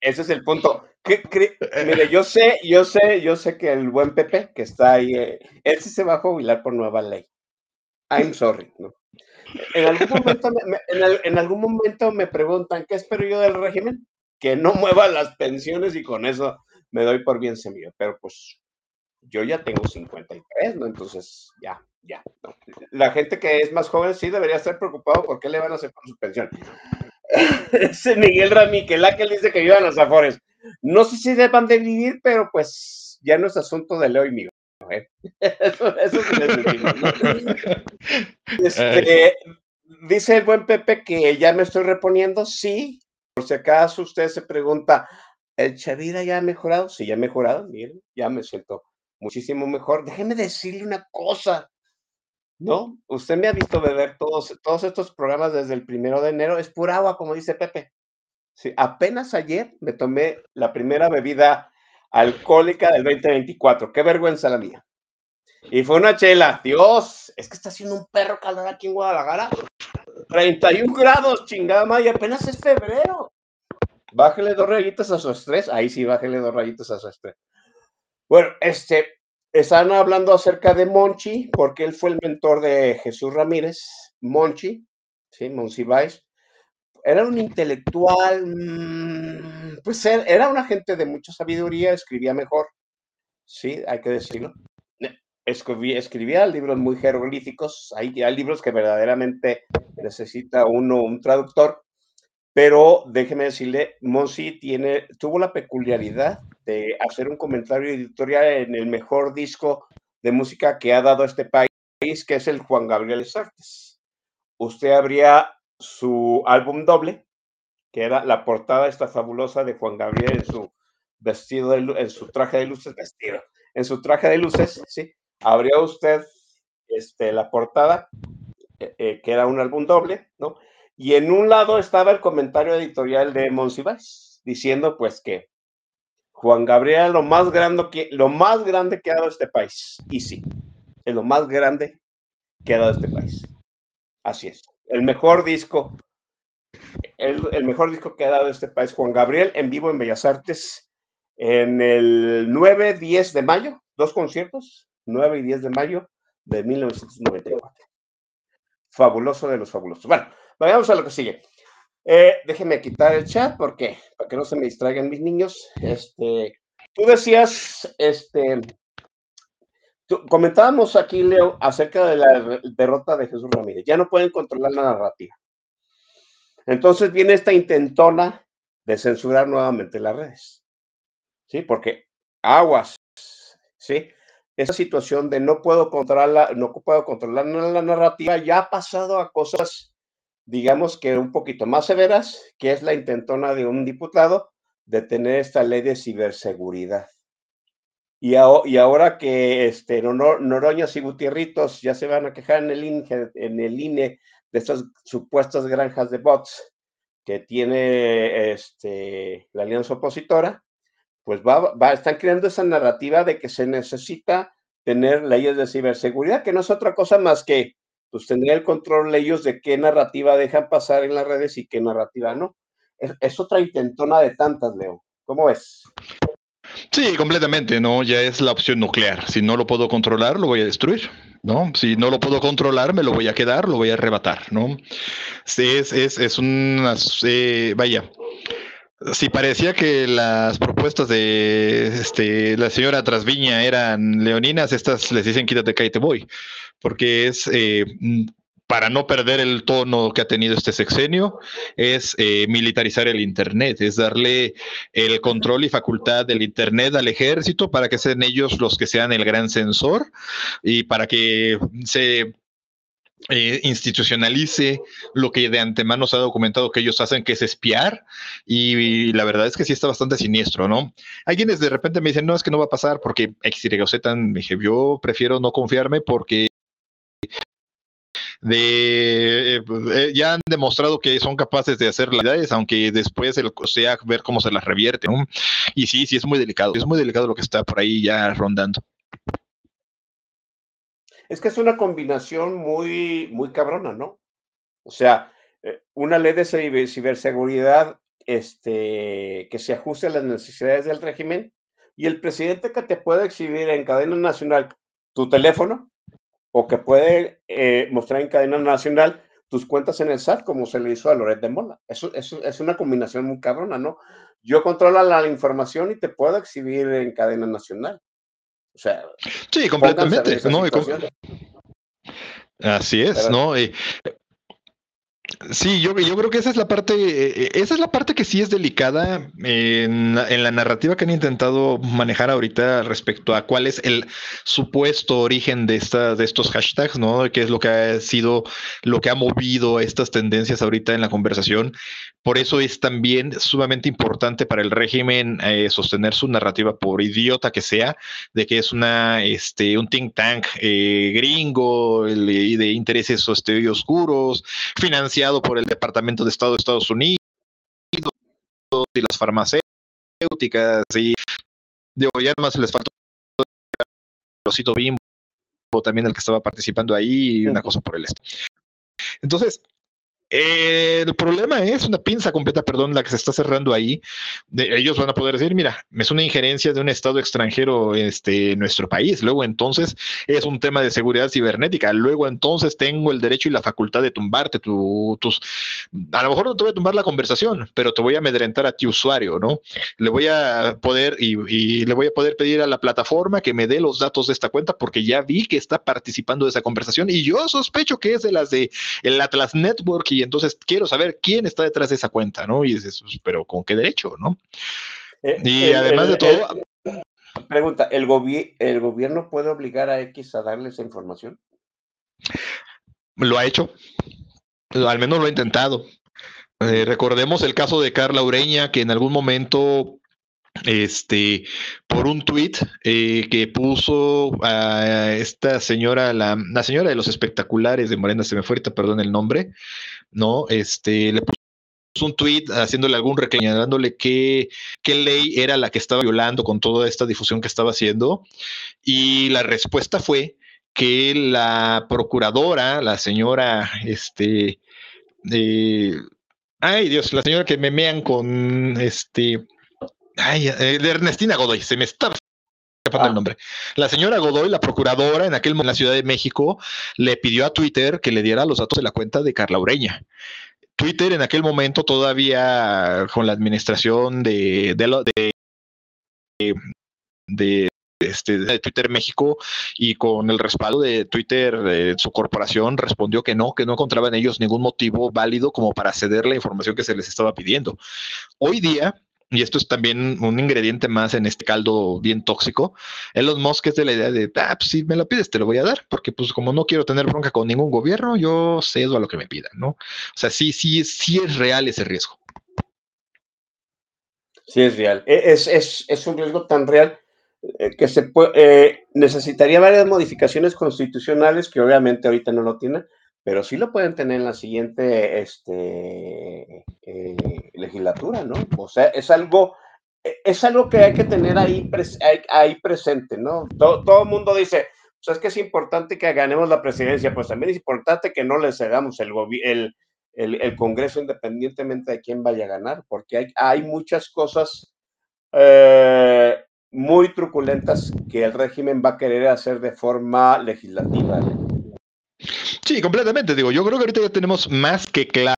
ese es el punto. ¿Qué cre- Mire, yo sé, yo sé, yo sé que el buen Pepe que está ahí, eh, él sí se va a jubilar por nueva ley. I'm sorry. ¿no? En algún momento me, en, al- en algún momento me preguntan qué espero yo del régimen, que no mueva las pensiones y con eso me doy por bien servido. Pero pues yo ya tengo 53, ¿no? Entonces ya, ya. ¿no? La gente que es más joven sí debería estar preocupado por qué le van a hacer con su pensión. Ese Miguel Ramiquelá que él dice que vivan los afores. No sé si deban de vivir, pero pues ya no es asunto de Leo y mío. ¿eh? Eso, eso sí les decimos, ¿no? Este, dice el buen Pepe que ya me estoy reponiendo. Sí, por si acaso usted se pregunta, ¿el Chavira ya ha mejorado? Sí, ya ha mejorado. Miren, ya me siento muchísimo mejor. Déjeme decirle una cosa. ¿no? Usted me ha visto beber todos, todos estos programas desde el primero de enero, es pura agua, como dice Pepe. Sí, apenas ayer me tomé la primera bebida alcohólica del 2024. Qué vergüenza la mía. Y fue una chela. Dios, es que está haciendo un perro calor aquí en Guadalajara. 31 grados, chingada madre, y apenas es febrero. Bájele dos rayitas a su estrés. Ahí sí, bájele dos rayitas a su estrés. Bueno, este, están hablando acerca de Monchi, porque él fue el mentor de Jesús Ramírez. Monchi, ¿sí? Monsiváis. Era un intelectual, mm, pues era una gente de mucha sabiduría, escribía mejor, sí, hay que decirlo. escribía, escribía libros muy jeroglíficos, hay, hay libros que verdaderamente necesita uno un traductor, pero déjeme decirle, Monsi tiene, tuvo la peculiaridad de hacer un comentario editorial en el mejor disco de música que ha dado este país, que es el Juan Gabriel Artes. Usted abría su álbum doble, que era la portada esta fabulosa de Juan Gabriel en su vestido, en su traje de luces, vestido, en su traje de luces, ¿sí? Abría usted este, la portada, eh, eh, que era un álbum doble, ¿no? Y en un lado estaba el comentario editorial de Monsiváis, diciendo pues que Juan Gabriel lo más grande que, lo más grande que ha dado este país. Y sí, es lo más grande que ha dado este país. Así es. El mejor disco, el, el mejor disco que ha dado este país, Juan Gabriel, en vivo en Bellas Artes, en el 9-10 de mayo, dos conciertos, 9 y 10 de mayo de 1994. Fabuloso de los fabulosos. Bueno, vayamos a lo que sigue. Eh, déjeme quitar el chat porque para que no se me distraigan mis niños. Este, tú decías, este, comentábamos aquí, Leo, acerca de la derrota de Jesús Ramírez. Ya no pueden controlar la narrativa. Entonces viene esta intentona de censurar nuevamente las redes. ¿Sí? Porque aguas, ¿sí? esa situación de no puedo controlar no puedo controlar la narrativa ya ha pasado a cosas, digamos que un poquito más severas, que es la intentona de un diputado de tener esta ley de ciberseguridad. Y, ahora que este, Noroñas y Gutierritos ya se van a quejar en el, INE, en el INE de estas supuestas granjas de bots que tiene este, la alianza opositora, pues va, va, están creando esa narrativa de que se necesita tener leyes de ciberseguridad, que no es otra cosa más que pues tendría el control ellos de qué narrativa dejan pasar en las redes y qué narrativa no. Es, otra intentona de tantas, Leo. ¿Cómo es? Sí, completamente, ¿no? Ya es la opción nuclear. Si no lo puedo controlar, lo voy a destruir, ¿no? Si no lo puedo controlar, me lo voy a quedar, lo voy a arrebatar, ¿no? Es, es, es una, vaya, si parecía que las propuestas de este, la señora Trasviña eran leoninas, estas les dicen quítate, te voy, porque es eh, para no perder el tono que ha tenido este sexenio, es eh, militarizar el Internet, es darle el control y facultad del Internet al ejército para que sean ellos los que sean el gran censor y para que se eh, institucionalice lo que de antemano se ha documentado que ellos hacen, que es espiar, y, la verdad es que sí está bastante siniestro, ¿no? Hay quienes de repente me dicen, no, es que no va a pasar porque X, Y, Z, dije, yo prefiero no confiarme porque de eh, ya han demostrado que son capaces de hacer realidades, aunque después sea ver cómo se las revierte, ¿no? Y sí, sí es muy delicado, es muy delicado lo que está por ahí ya rondando. Es que es una combinación muy, muy cabrona, ¿no? O sea, eh, una ley de ciberseguridad este, que se ajuste a las necesidades del régimen y el presidente que te puede exhibir en cadena nacional tu teléfono o que puede eh, mostrar en cadena nacional tus cuentas en el SAT, como se le hizo a Loret de Mola. Eso, eso, es una combinación muy cabrona, ¿no? Yo controlo la información y te puedo exhibir en cadena nacional. O sea, sí, completamente. ¿no? Así es, ¿no? Sí, yo, yo creo que esa es la parte, eh, esa es la parte que sí es delicada en la, narrativa que han intentado manejar ahorita respecto a cuál es el supuesto origen de esta, de estos hashtags, ¿no? Que es lo que ha sido, lo que ha movido estas tendencias ahorita en la conversación. Por eso es también sumamente importante para el régimen eh, sostener su narrativa, por idiota que sea, de que es una, este, un think tank eh, gringo y de intereses este, oscuros, financiado por el Departamento de Estado de Estados Unidos y las farmacéuticas y digo, ya más les faltó Rosito Bimbo también el que estaba participando ahí y una cosa por el este. Entonces, Eh, el problema es una pinza completa, perdón, la que se está cerrando ahí. De, ellos van a poder decir, mira, es una injerencia de un Estado extranjero este, en nuestro país. Luego entonces es un tema de seguridad cibernética. Luego entonces tengo el derecho y la facultad de tumbarte tu, tus... A lo mejor no te voy a tumbar la conversación, pero te voy a amedrentar a ti usuario, ¿no? Le voy a poder y, y le voy a poder pedir a la plataforma que me dé los datos de esta cuenta porque ya vi que está participando de esa conversación y yo sospecho que es de las de el Atlas Network y entonces quiero saber quién está detrás de esa cuenta, ¿no? Y dices, pues, pero ¿con qué derecho, no? Eh, y el- además el- de todo, el- pregunta, ¿el, gobi- ¿el gobierno puede obligar a X a darle esa información? lo ha hecho, al menos lo ha intentado. Eh, recordemos el caso de Carla Ureña, que en algún momento, este, por un tuit eh, que puso a esta señora, la, la señora de los espectaculares de Morena, se me fue ahorita, perdón el nombre, ¿no? Este, le puso un tuit haciéndole algún reclamo, dándole qué, qué ley era la que estaba violando con toda esta difusión que estaba haciendo. Y la respuesta fue que la procuradora, la señora, este, ay Dios, la señora que memean con este, ay, eh, de Ernestina Godoy, se me está escapando el nombre. La señora Godoy, la procuradora en aquel momento en la Ciudad de México, le pidió a Twitter que le diera los datos de la cuenta de Carla Ureña. Twitter en aquel momento todavía con la administración de, de, lo- de, de, este, de Twitter México y con el respaldo de Twitter, eh, su corporación respondió que no, que no encontraban ellos ningún motivo válido como para ceder la información que se les estaba pidiendo. Hoy día, y esto es también un ingrediente más en este caldo bien tóxico, Elon Musk es de la idea de, ah, pues si me lo pides te lo voy a dar, porque pues como no quiero tener bronca con ningún gobierno, yo cedo a lo que me pidan, ¿no? O sea, sí, sí, sí es real ese riesgo. Sí, es real. E- Es, es, es un riesgo tan real eh, que se puede, eh, necesitaría varias modificaciones constitucionales que obviamente ahorita no lo tienen, pero sí lo pueden tener en la siguiente este, eh, legislatura, ¿no? O sea, es algo, e- es algo que hay que tener ahí, ahí, presente, ¿no? Todo, todo el mundo dice, pues es que es importante que ganemos la presidencia, pues también es importante que no le cedamos el, el, el, el Congreso independientemente de quién vaya a ganar, porque hay, hay muchas cosas eh, muy truculentas que el régimen va a querer hacer de forma legislativa. Sí, completamente. Digo, yo creo que ahorita ya tenemos más que claro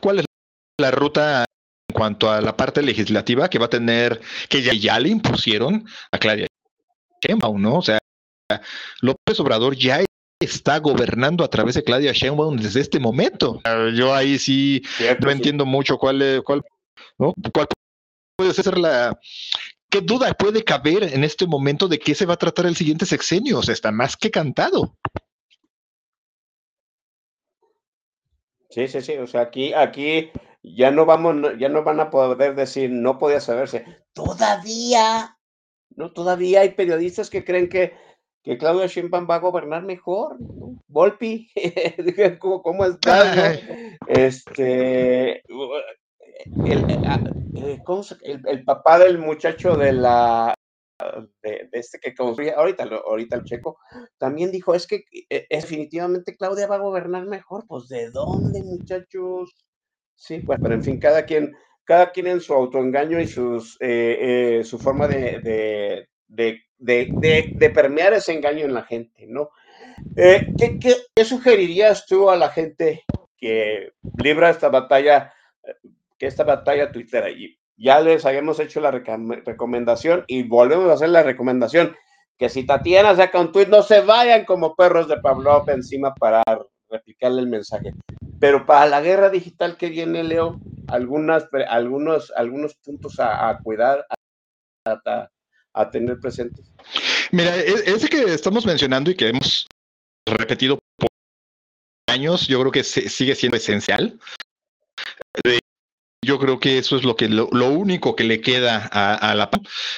cuál es la ruta en cuanto a la parte legislativa que va a tener, que ya, ya le impusieron a Claudia Sheinbaum, ¿no? O sea, López Obrador ya está gobernando a través de Claudia Sheinbaum desde este momento. Yo ahí sí no entiendo mucho cuál, es- cuál, ¿no? cuál puede ser la, ¿Qué duda puede caber en este momento de qué se va a tratar el siguiente sexenio? O sea, está más que cantado. Sí, sí, sí. O sea, aquí, aquí ya no vamos, ya no van a poder decir no podía saberse. Todavía, no, todavía hay periodistas que creen que, que Claudia Sheinbaum va a gobernar mejor. ¿no? Volpi, ¿cómo, cómo estás? no? Este, el, eh, ¿cómo se- el- el papá del muchacho de la de, este que construye, ahorita lo, ahorita el checo, también dijo, es que eh, definitivamente Claudia va a gobernar mejor. Pues, ¿de dónde, muchachos? Sí, pues, pero en fin, cada quien, cada quien en su autoengaño y sus, eh, eh, su forma de, de, de, permear ese engaño en la gente, ¿no? Eh, ¿qué, qué, qué sugerirías tú a la gente que libra esta batalla, eh, esta batalla tuitera? Y ya les habíamos hecho la recomendación y volvemos a hacer la recomendación, que si Tatiana saca un tuit, no se vayan como perros de Pavlov encima para replicarle el mensaje. Pero para la guerra digital que viene, Leo, algunas, algunos, algunos puntos a, cuidar, a, a- tener presentes. Mira, e- ese que estamos mencionando y que hemos repetido por años, yo creo que sigue siendo esencial. Yo creo que eso es lo que lo, lo único que le queda a, a la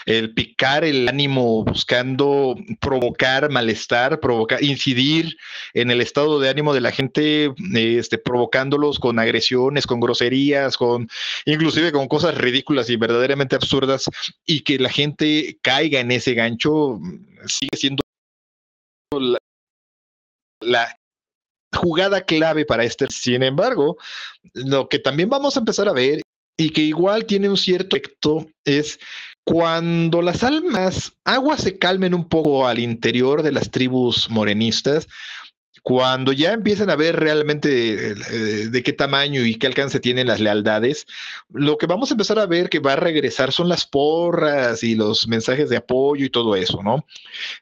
el picar el ánimo buscando provocar malestar, provocar, incidir en el estado de ánimo de la gente, este, provocándolos con agresiones, con groserías, con inclusive con cosas ridículas y verdaderamente absurdas, y que la gente caiga en ese gancho, sigue siendo la, la jugada clave para este. Sin embargo, lo que también vamos a empezar a ver y que igual tiene un cierto efecto es cuando las almas, aguas se calmen un poco al interior de las tribus morenistas, cuando ya empiezan a ver realmente eh, de qué tamaño y qué alcance tienen las lealtades, lo que vamos a empezar a ver que va a regresar son las porras y los mensajes de apoyo y todo eso, ¿no?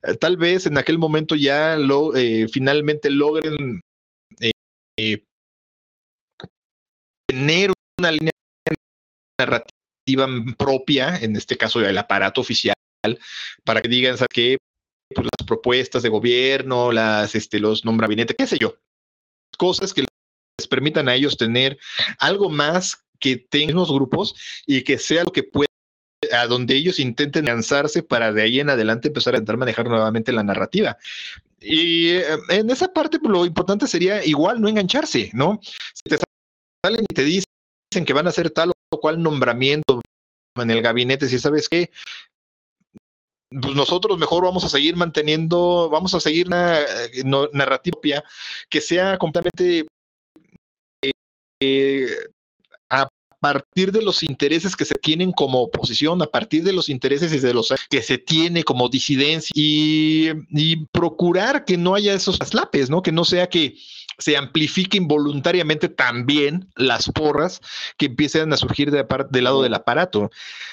Eh, tal vez en aquel momento ya lo, eh, finalmente logren tener una línea narrativa propia, en este caso el aparato oficial, para que digan, ¿sabes qué? Pues las propuestas de gobierno, las, este, los nombramientos, qué sé yo, cosas que les permitan a ellos tener algo más que tengan los grupos y que sea lo que pueda a donde ellos intenten lanzarse para de ahí en adelante empezar a intentar manejar nuevamente la narrativa. Y eh, en esa parte pues, lo importante sería igual no engancharse, ¿no? Si te salen y te dicen que van a hacer tal o cual nombramiento en el gabinete, si sabes qué, pues nosotros mejor vamos a seguir manteniendo, vamos a seguir una eh, narrativa que sea completamente eh, partir de los intereses que se tienen como oposición, a partir de los intereses de los que se tiene como disidencia y, procurar que no haya esos aslapes, ¿no? Que no sea que se amplifiquen voluntariamente también las porras que empiecen a surgir de, del lado del aparato.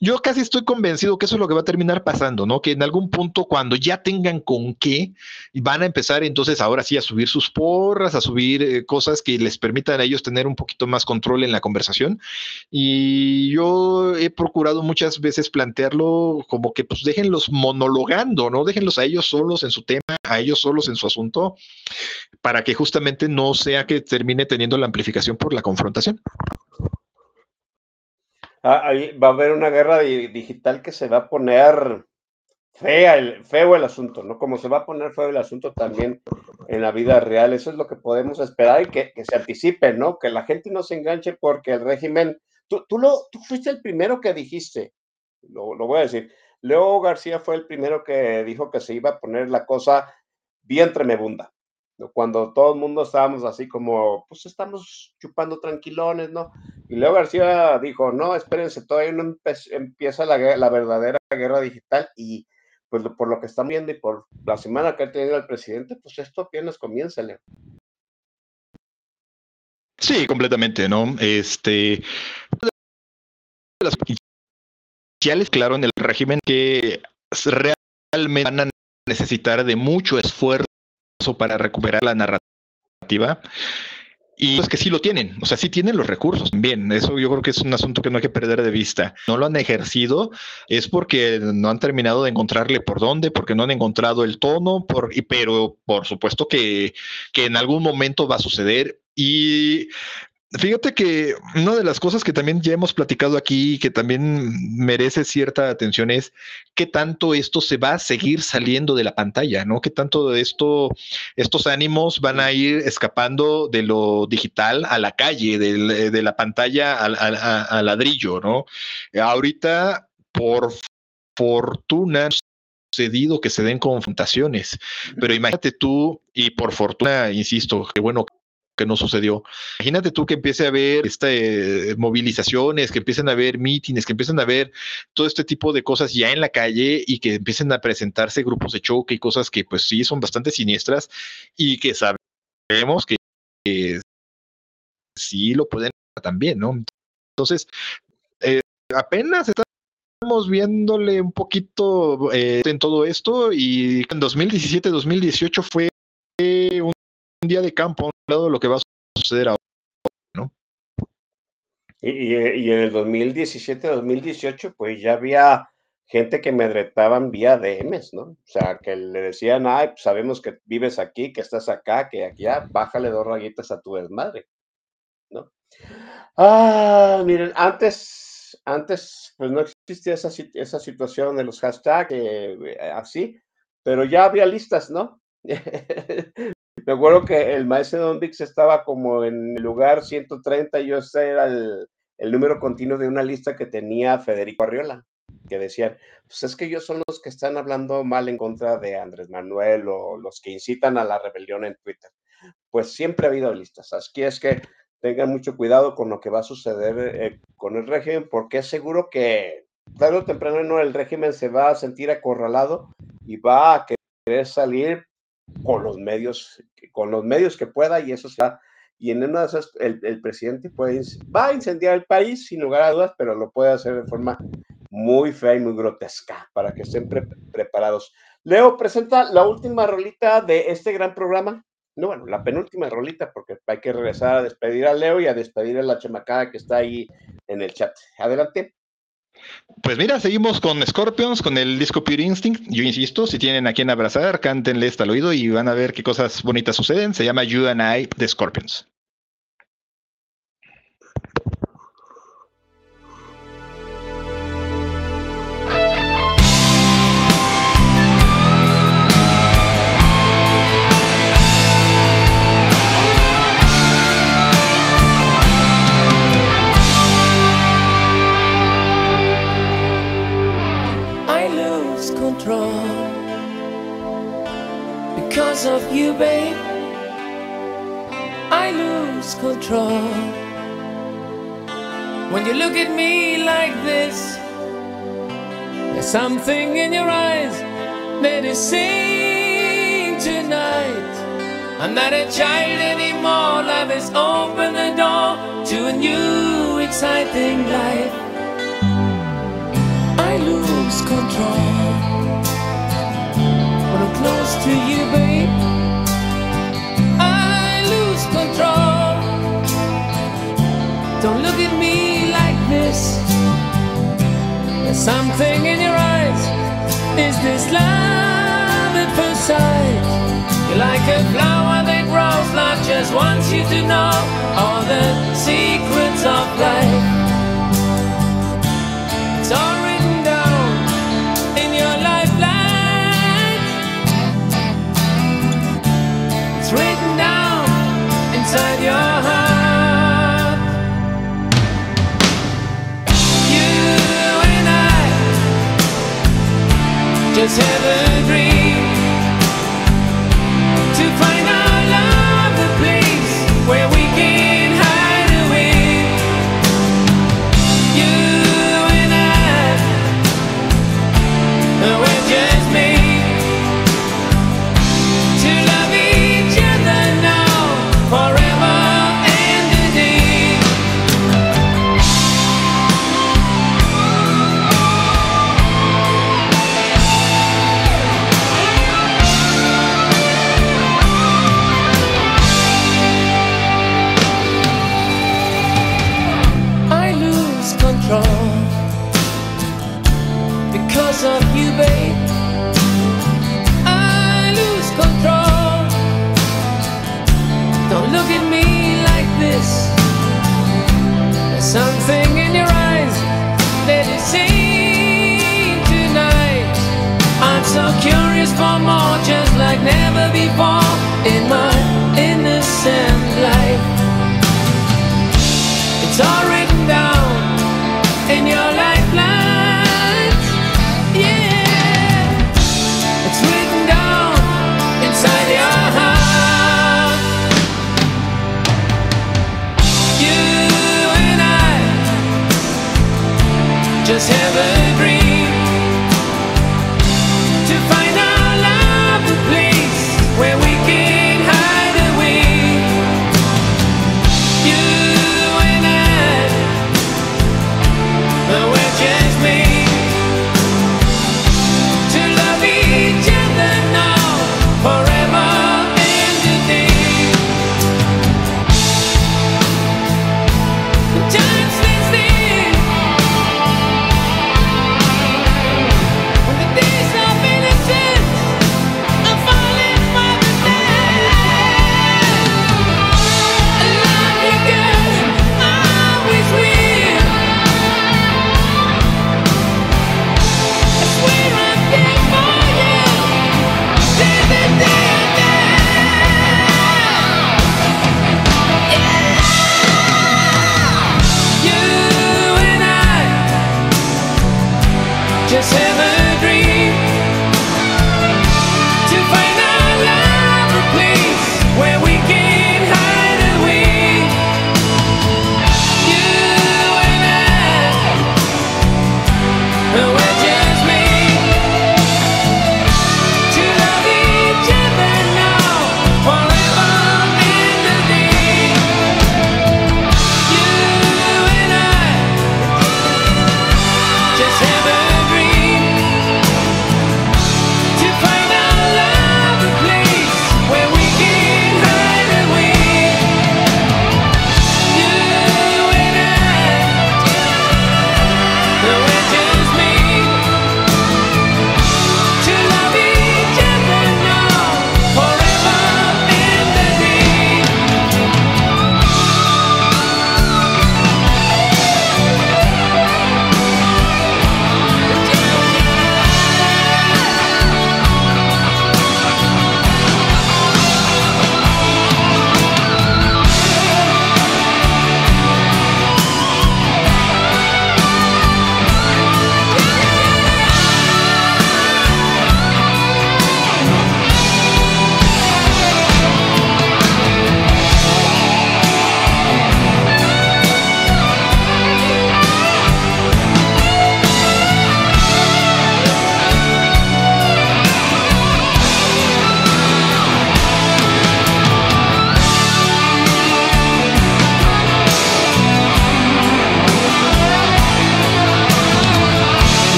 Yo casi estoy convencido que eso es lo que va a terminar pasando, ¿no? Que en algún punto cuando ya tengan con qué, van a empezar entonces ahora sí a subir sus porras, a subir eh, cosas que les permitan a ellos tener un poquito más control en la conversación. Y yo he procurado muchas veces plantearlo como que pues déjenlos monologando, ¿no? Déjenlos a ellos solos en su tema, a ellos solos en su asunto, para que justamente no sea que termine teniendo la amplificación por la confrontación. Ah, ahí va a haber una guerra digital que se va a poner fea el, feo el asunto, ¿no? Como se va a poner feo el asunto también en la vida real. Eso es lo que podemos esperar y que, se anticipe, ¿no? Que la gente no se enganche porque el régimen, tú, tú, lo, tú fuiste el primero que dijiste, lo, lo voy a decir, Leo García fue el primero que dijo que se iba a poner la cosa bien tremebunda cuando todo el mundo estábamos así como, pues estamos chupando tranquilones, ¿no? Y Leo García dijo, no, espérense, todavía no empieza la, verdadera guerra digital y pues por lo que están viendo y por la semana que ha tenido el presidente, pues esto apenas comienza, Leo. Sí, completamente, ¿no? Este, las oficiales, claro, en el régimen que realmente van a necesitar de mucho esfuerzo para recuperar la narrativa. Y es que sí lo tienen, o sea, sí tienen los recursos. Bien, eso yo creo que es un asunto que no hay que perder de vista. No lo han ejercido, es porque no han terminado de encontrarle por dónde, porque no han encontrado el tono, por, pero por supuesto que, que en algún momento va a suceder. Y Fíjate que una de las cosas que también ya hemos platicado aquí y que también merece cierta atención es qué tanto esto se va a seguir saliendo de la pantalla, ¿no? Qué tanto de esto, estos ánimos van a ir escapando de lo digital a la calle, de, la pantalla al ladrillo, ¿no? Ahorita, por fortuna, sucedido que se den confrontaciones, pero imagínate tú, y por fortuna, insisto, que bueno, que no sucedió. Imagínate tú que empiece a haber este, movilizaciones, que empiecen a haber mítines, que empiecen a haber todo este tipo de cosas ya en la calle y que empiecen a presentarse grupos de choque y cosas que pues sí son bastante siniestras y que sabemos que, sí lo pueden también, ¿no? Entonces, eh, apenas estamos viéndole un poquito eh, en todo esto y en 2017-2018 fue un día de campo lo que va a suceder ahora, ¿no? Y, en el 2017-2018, pues ya había gente que me retaban vía DMs, ¿no? O sea, que le decían, ay, pues sabemos que vives aquí, que estás acá, que aquí, ya, bájale dos rayitas a tu desmadre, ¿no? Ah, miren, antes, antes, pues no existía esa, esa situación de los hashtags eh, así, pero ya había listas, ¿no? Me acuerdo que el maestro Don Vix estaba como en el lugar 130, yo ese era el, número continuo de una lista que tenía Federico Arriola, que decían, pues es que ellos son los que están hablando mal en contra de Andrés Manuel o los que incitan a la rebelión en Twitter. pues siempre ha habido listas. Así es que tengan mucho cuidado con lo que va a suceder eh, con el régimen, porque es seguro que tarde o temprano el régimen se va a sentir acorralado y va a querer salir con los medios, con los medios que pueda, y eso sea y en una de esas el, el, presidente puede, va a incendiar el país sin lugar a dudas, pero lo puede hacer de forma muy fea y muy grotesca para que estén pre preparados. Leo presenta la última rolita de este gran programa. No, bueno, la penúltima rolita, porque hay que regresar a despedir a Leo y a despedir a la chamacada que está ahí en el chat. Adelante. Pues mira, seguimos con Scorpions, con el disco Pure Instinct. Yo insisto, si tienen a quien abrazar, cántenle hasta el oído y van a ver qué cosas bonitas suceden. Se llama You and I de Scorpions. Of you, babe. I lose control. When you look at me like this, there's something in your eyes that is saying tonight. I'm not a child anymore. Love has opened the door to a new, exciting life. I lose control when I'm close to you, babe. There's something in your eyes. Is this love at first sight? You're like a flower that grows. Life just wants you to know all the secrets of life.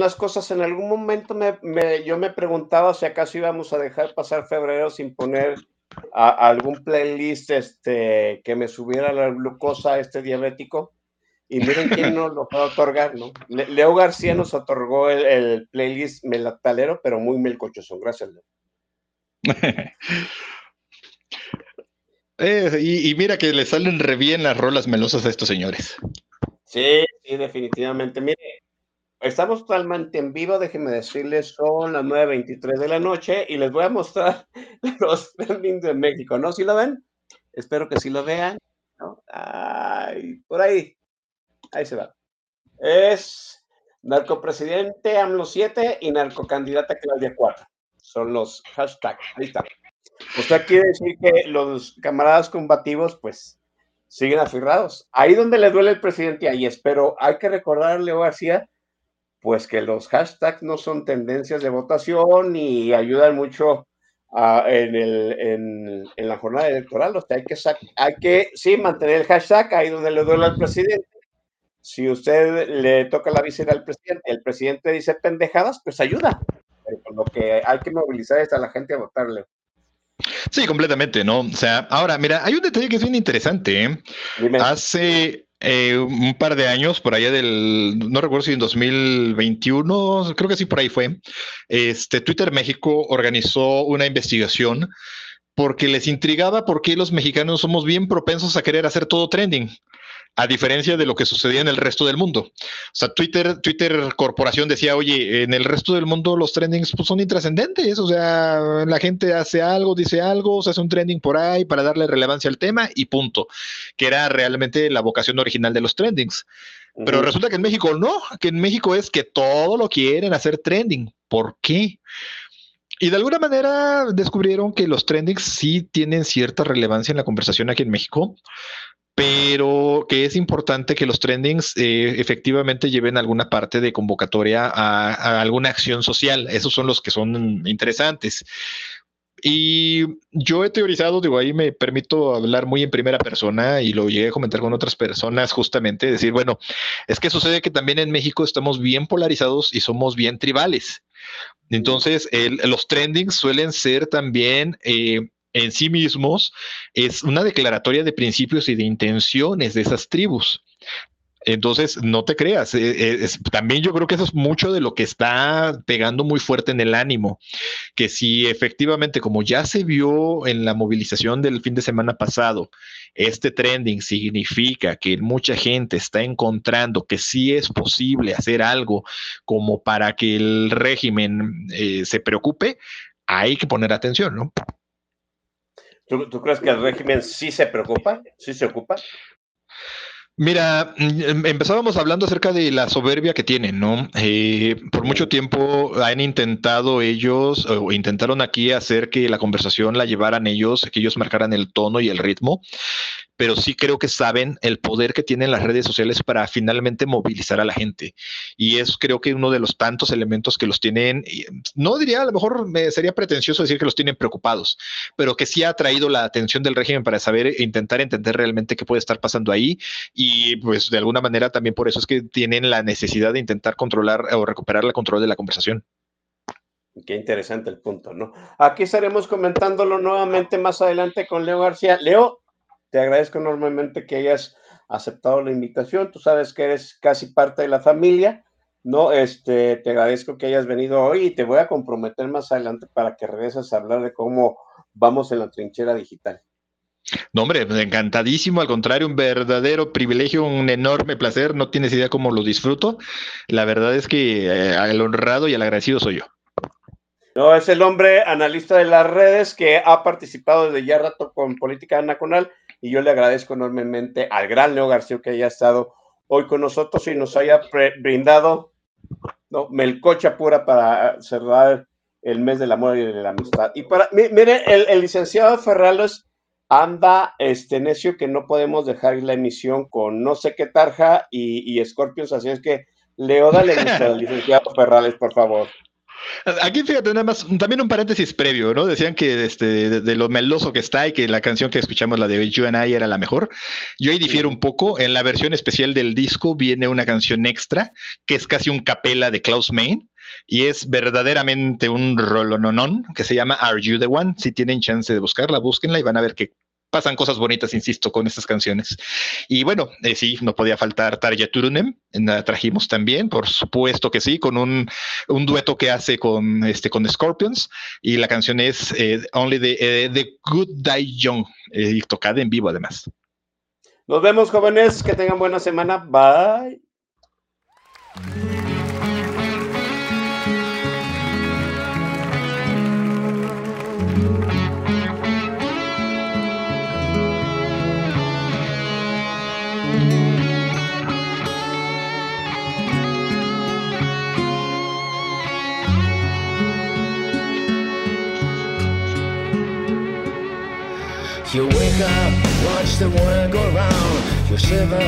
Son las cosas. En algún momento me, yo me preguntaba si acaso íbamos a dejar pasar febrero sin poner algún playlist este, que me subiera la glucosa este diabético. Y miren quién nos lo va a otorgar, ¿no? Leo García nos otorgó el, playlist melatalero, pero muy melcochoso. Gracias, Leo. Eh, y, y, mira que le salen re bien las rolas melosas a estos señores. Sí, sí, definitivamente. Mire, estamos totalmente en vivo, déjenme decirles, son las 9.23 de la noche y les voy a mostrar los trending de México, ¿no? ¿Sí lo ven? Espero que sí lo vean. ¿no? Ay, por ahí. Ahí se va. Es narcopresidente AMLO 7 y narcocandidata Claudia 4. Son los hashtags. Ahí está. Usted quiere decir que los camaradas combativos, pues, siguen aferrados. Ahí donde le duele el presidente, ahí es. Pero hay que recordarle, García, pues que los hashtags no son tendencias de votación y ayudan mucho en, el, en, la jornada electoral. O sea, hay que, hay que, sí, mantener el hashtag ahí donde le duele al presidente. Si usted le toca la visera al presidente, el presidente dice pendejadas, pues ayuda. Pero lo que hay que movilizar es a la gente a votarle. Sí, completamente, ¿no? O sea, ahora, mira, hay un detalle que es bien interesante. ¿eh? Hace eh, un par de años, por allá del, no recuerdo si en 2021, creo que sí, por ahí fue, este, Twitter México organizó una investigación porque les intrigaba por qué los mexicanos somos bien propensos a querer hacer todo trending a diferencia de lo que sucedía en el resto del mundo. O sea, Twitter, Twitter Corporación decía, oye, en el resto del mundo los trendings pues, son intrascendentes, o sea, la gente hace algo, dice algo, se hace un trending por ahí para darle relevancia al tema y punto, que era realmente la vocación original de los trendings. Pero resulta que en México no, que en México es que todo lo quieren hacer trending. ¿Por qué? Y de alguna manera descubrieron que los trendings sí tienen cierta relevancia en la conversación aquí en México, pero que es importante que los trendings eh, efectivamente lleven alguna parte de convocatoria a, alguna acción social. Esos son los que son interesantes. Y yo he teorizado, digo, ahí me permito hablar muy en primera persona y lo llegué a comentar con otras personas, justamente decir, bueno, es que sucede que también en México estamos bien polarizados y somos bien tribales. Entonces, los trendings suelen ser también eh, en sí mismos es una declaratoria de principios y de intenciones de esas tribus. Entonces, no te creas, eh, eh, también yo creo que eso es mucho de lo que está pegando muy fuerte en el ánimo, que si efectivamente, como ya se vio en la movilización del fin de semana pasado, este trending significa que mucha gente está encontrando que sí es posible hacer algo como para que el régimen eh, se preocupe, hay que poner atención, ¿no? ¿Tú, crees que el régimen sí se preocupa? ¿Sí se ocupa? Mira, em, empezábamos hablando acerca de la soberbia que tienen, ¿no? Eh, por mucho tiempo han intentado ellos, o intentaron aquí hacer que la conversación la llevaran ellos, que ellos marcaran el tono y el ritmo pero sí creo que saben el poder que tienen las redes sociales para finalmente movilizar a la gente. Y es creo que uno de los tantos elementos que los tienen, no diría, a lo mejor me sería pretencioso decir que los tienen preocupados, pero que sí ha traído la atención del régimen para saber e intentar entender realmente qué puede estar pasando ahí. Y pues de alguna manera también por eso es que tienen la necesidad de intentar controlar o recuperar el control de la conversación. Qué interesante el punto, ¿no? Aquí estaremos comentándolo nuevamente más adelante con Leo García. Leo, te agradezco enormemente que hayas aceptado la invitación. Tú sabes que eres casi parte de la familia, ¿no? Este, te agradezco que hayas venido hoy y te voy a comprometer más adelante para que regreses a hablar de cómo vamos en la trinchera digital. No, hombre, encantadísimo, al contrario, un verdadero privilegio, un enorme placer, no tienes idea cómo lo disfruto. La verdad es que eh, el honrado y el agradecido soy yo. No, es el hombre analista de las redes que ha participado desde ya rato con Política Nacional y yo le agradezco enormemente al gran Leo García que haya estado hoy con nosotros y nos haya brindado ¿no? melcocha pura para cerrar el mes del amor y de la amistad. Y para, mire, el, licenciado Ferrales anda este necio que no podemos dejar la emisión con no sé qué tarja y, y Scorpions, así es que Leo, dale al licenciado Ferrales, por favor. Aquí fíjate nada más, también un paréntesis previo, ¿no? Decían que este, de, lo meloso que está y que la canción que escuchamos, la de You and I, era la mejor. Yo ahí difiero un poco. En la versión especial del disco viene una canción extra que es casi un capela de Klaus Main y es verdaderamente un rolononón que se llama Are You the One? Si tienen chance de buscarla, búsquenla y van a ver que pasan cosas bonitas, insisto, con estas canciones. Y bueno, eh, sí, no podía faltar Tarja Turunen, la trajimos también, por supuesto que sí, con un, un dueto que hace con, este, con Scorpions, y la canción es eh, Only the, eh, the, Good Die Young, y tocada en vivo además. Nos vemos, jóvenes, que tengan buena semana, bye. Watch the world go round. You shiver,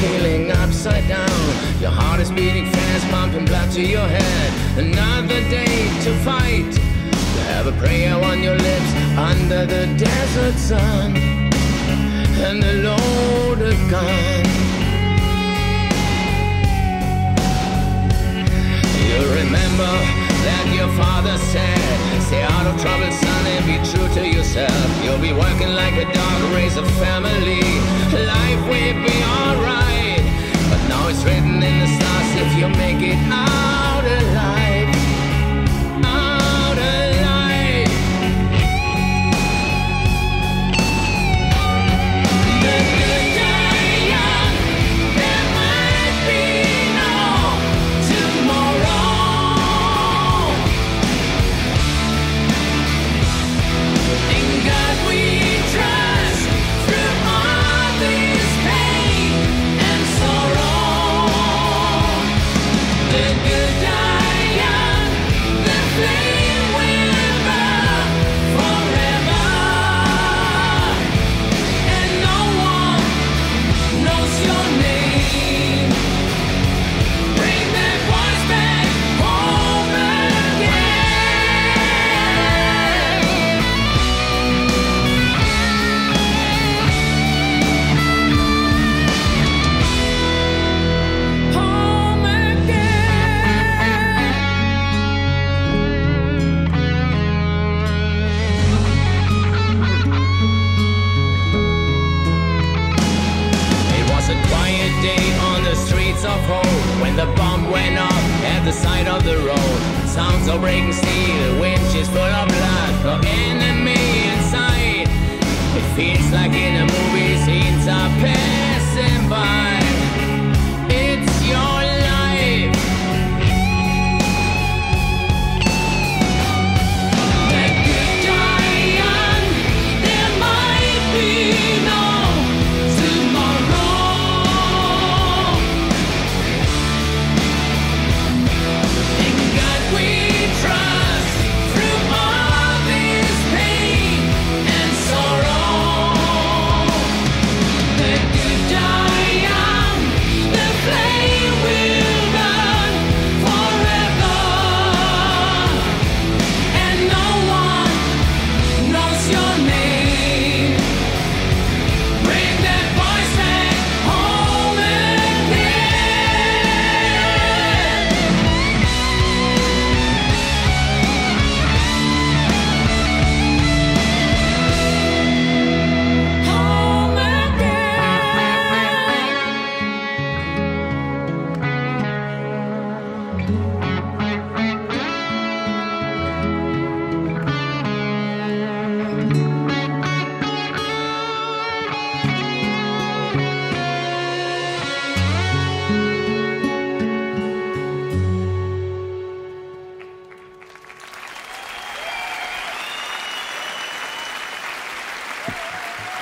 feeling upside down. Your heart is beating fast, pumping blood to your head. Another day to fight. You have a prayer on your lips under the desert sun. And a loaded gun. You remember that your father said, Stay out of trouble, son, and be true to yourself. You'll be working like a dog, raise a family. Life will be alright. But now it's written in the stars if you make it out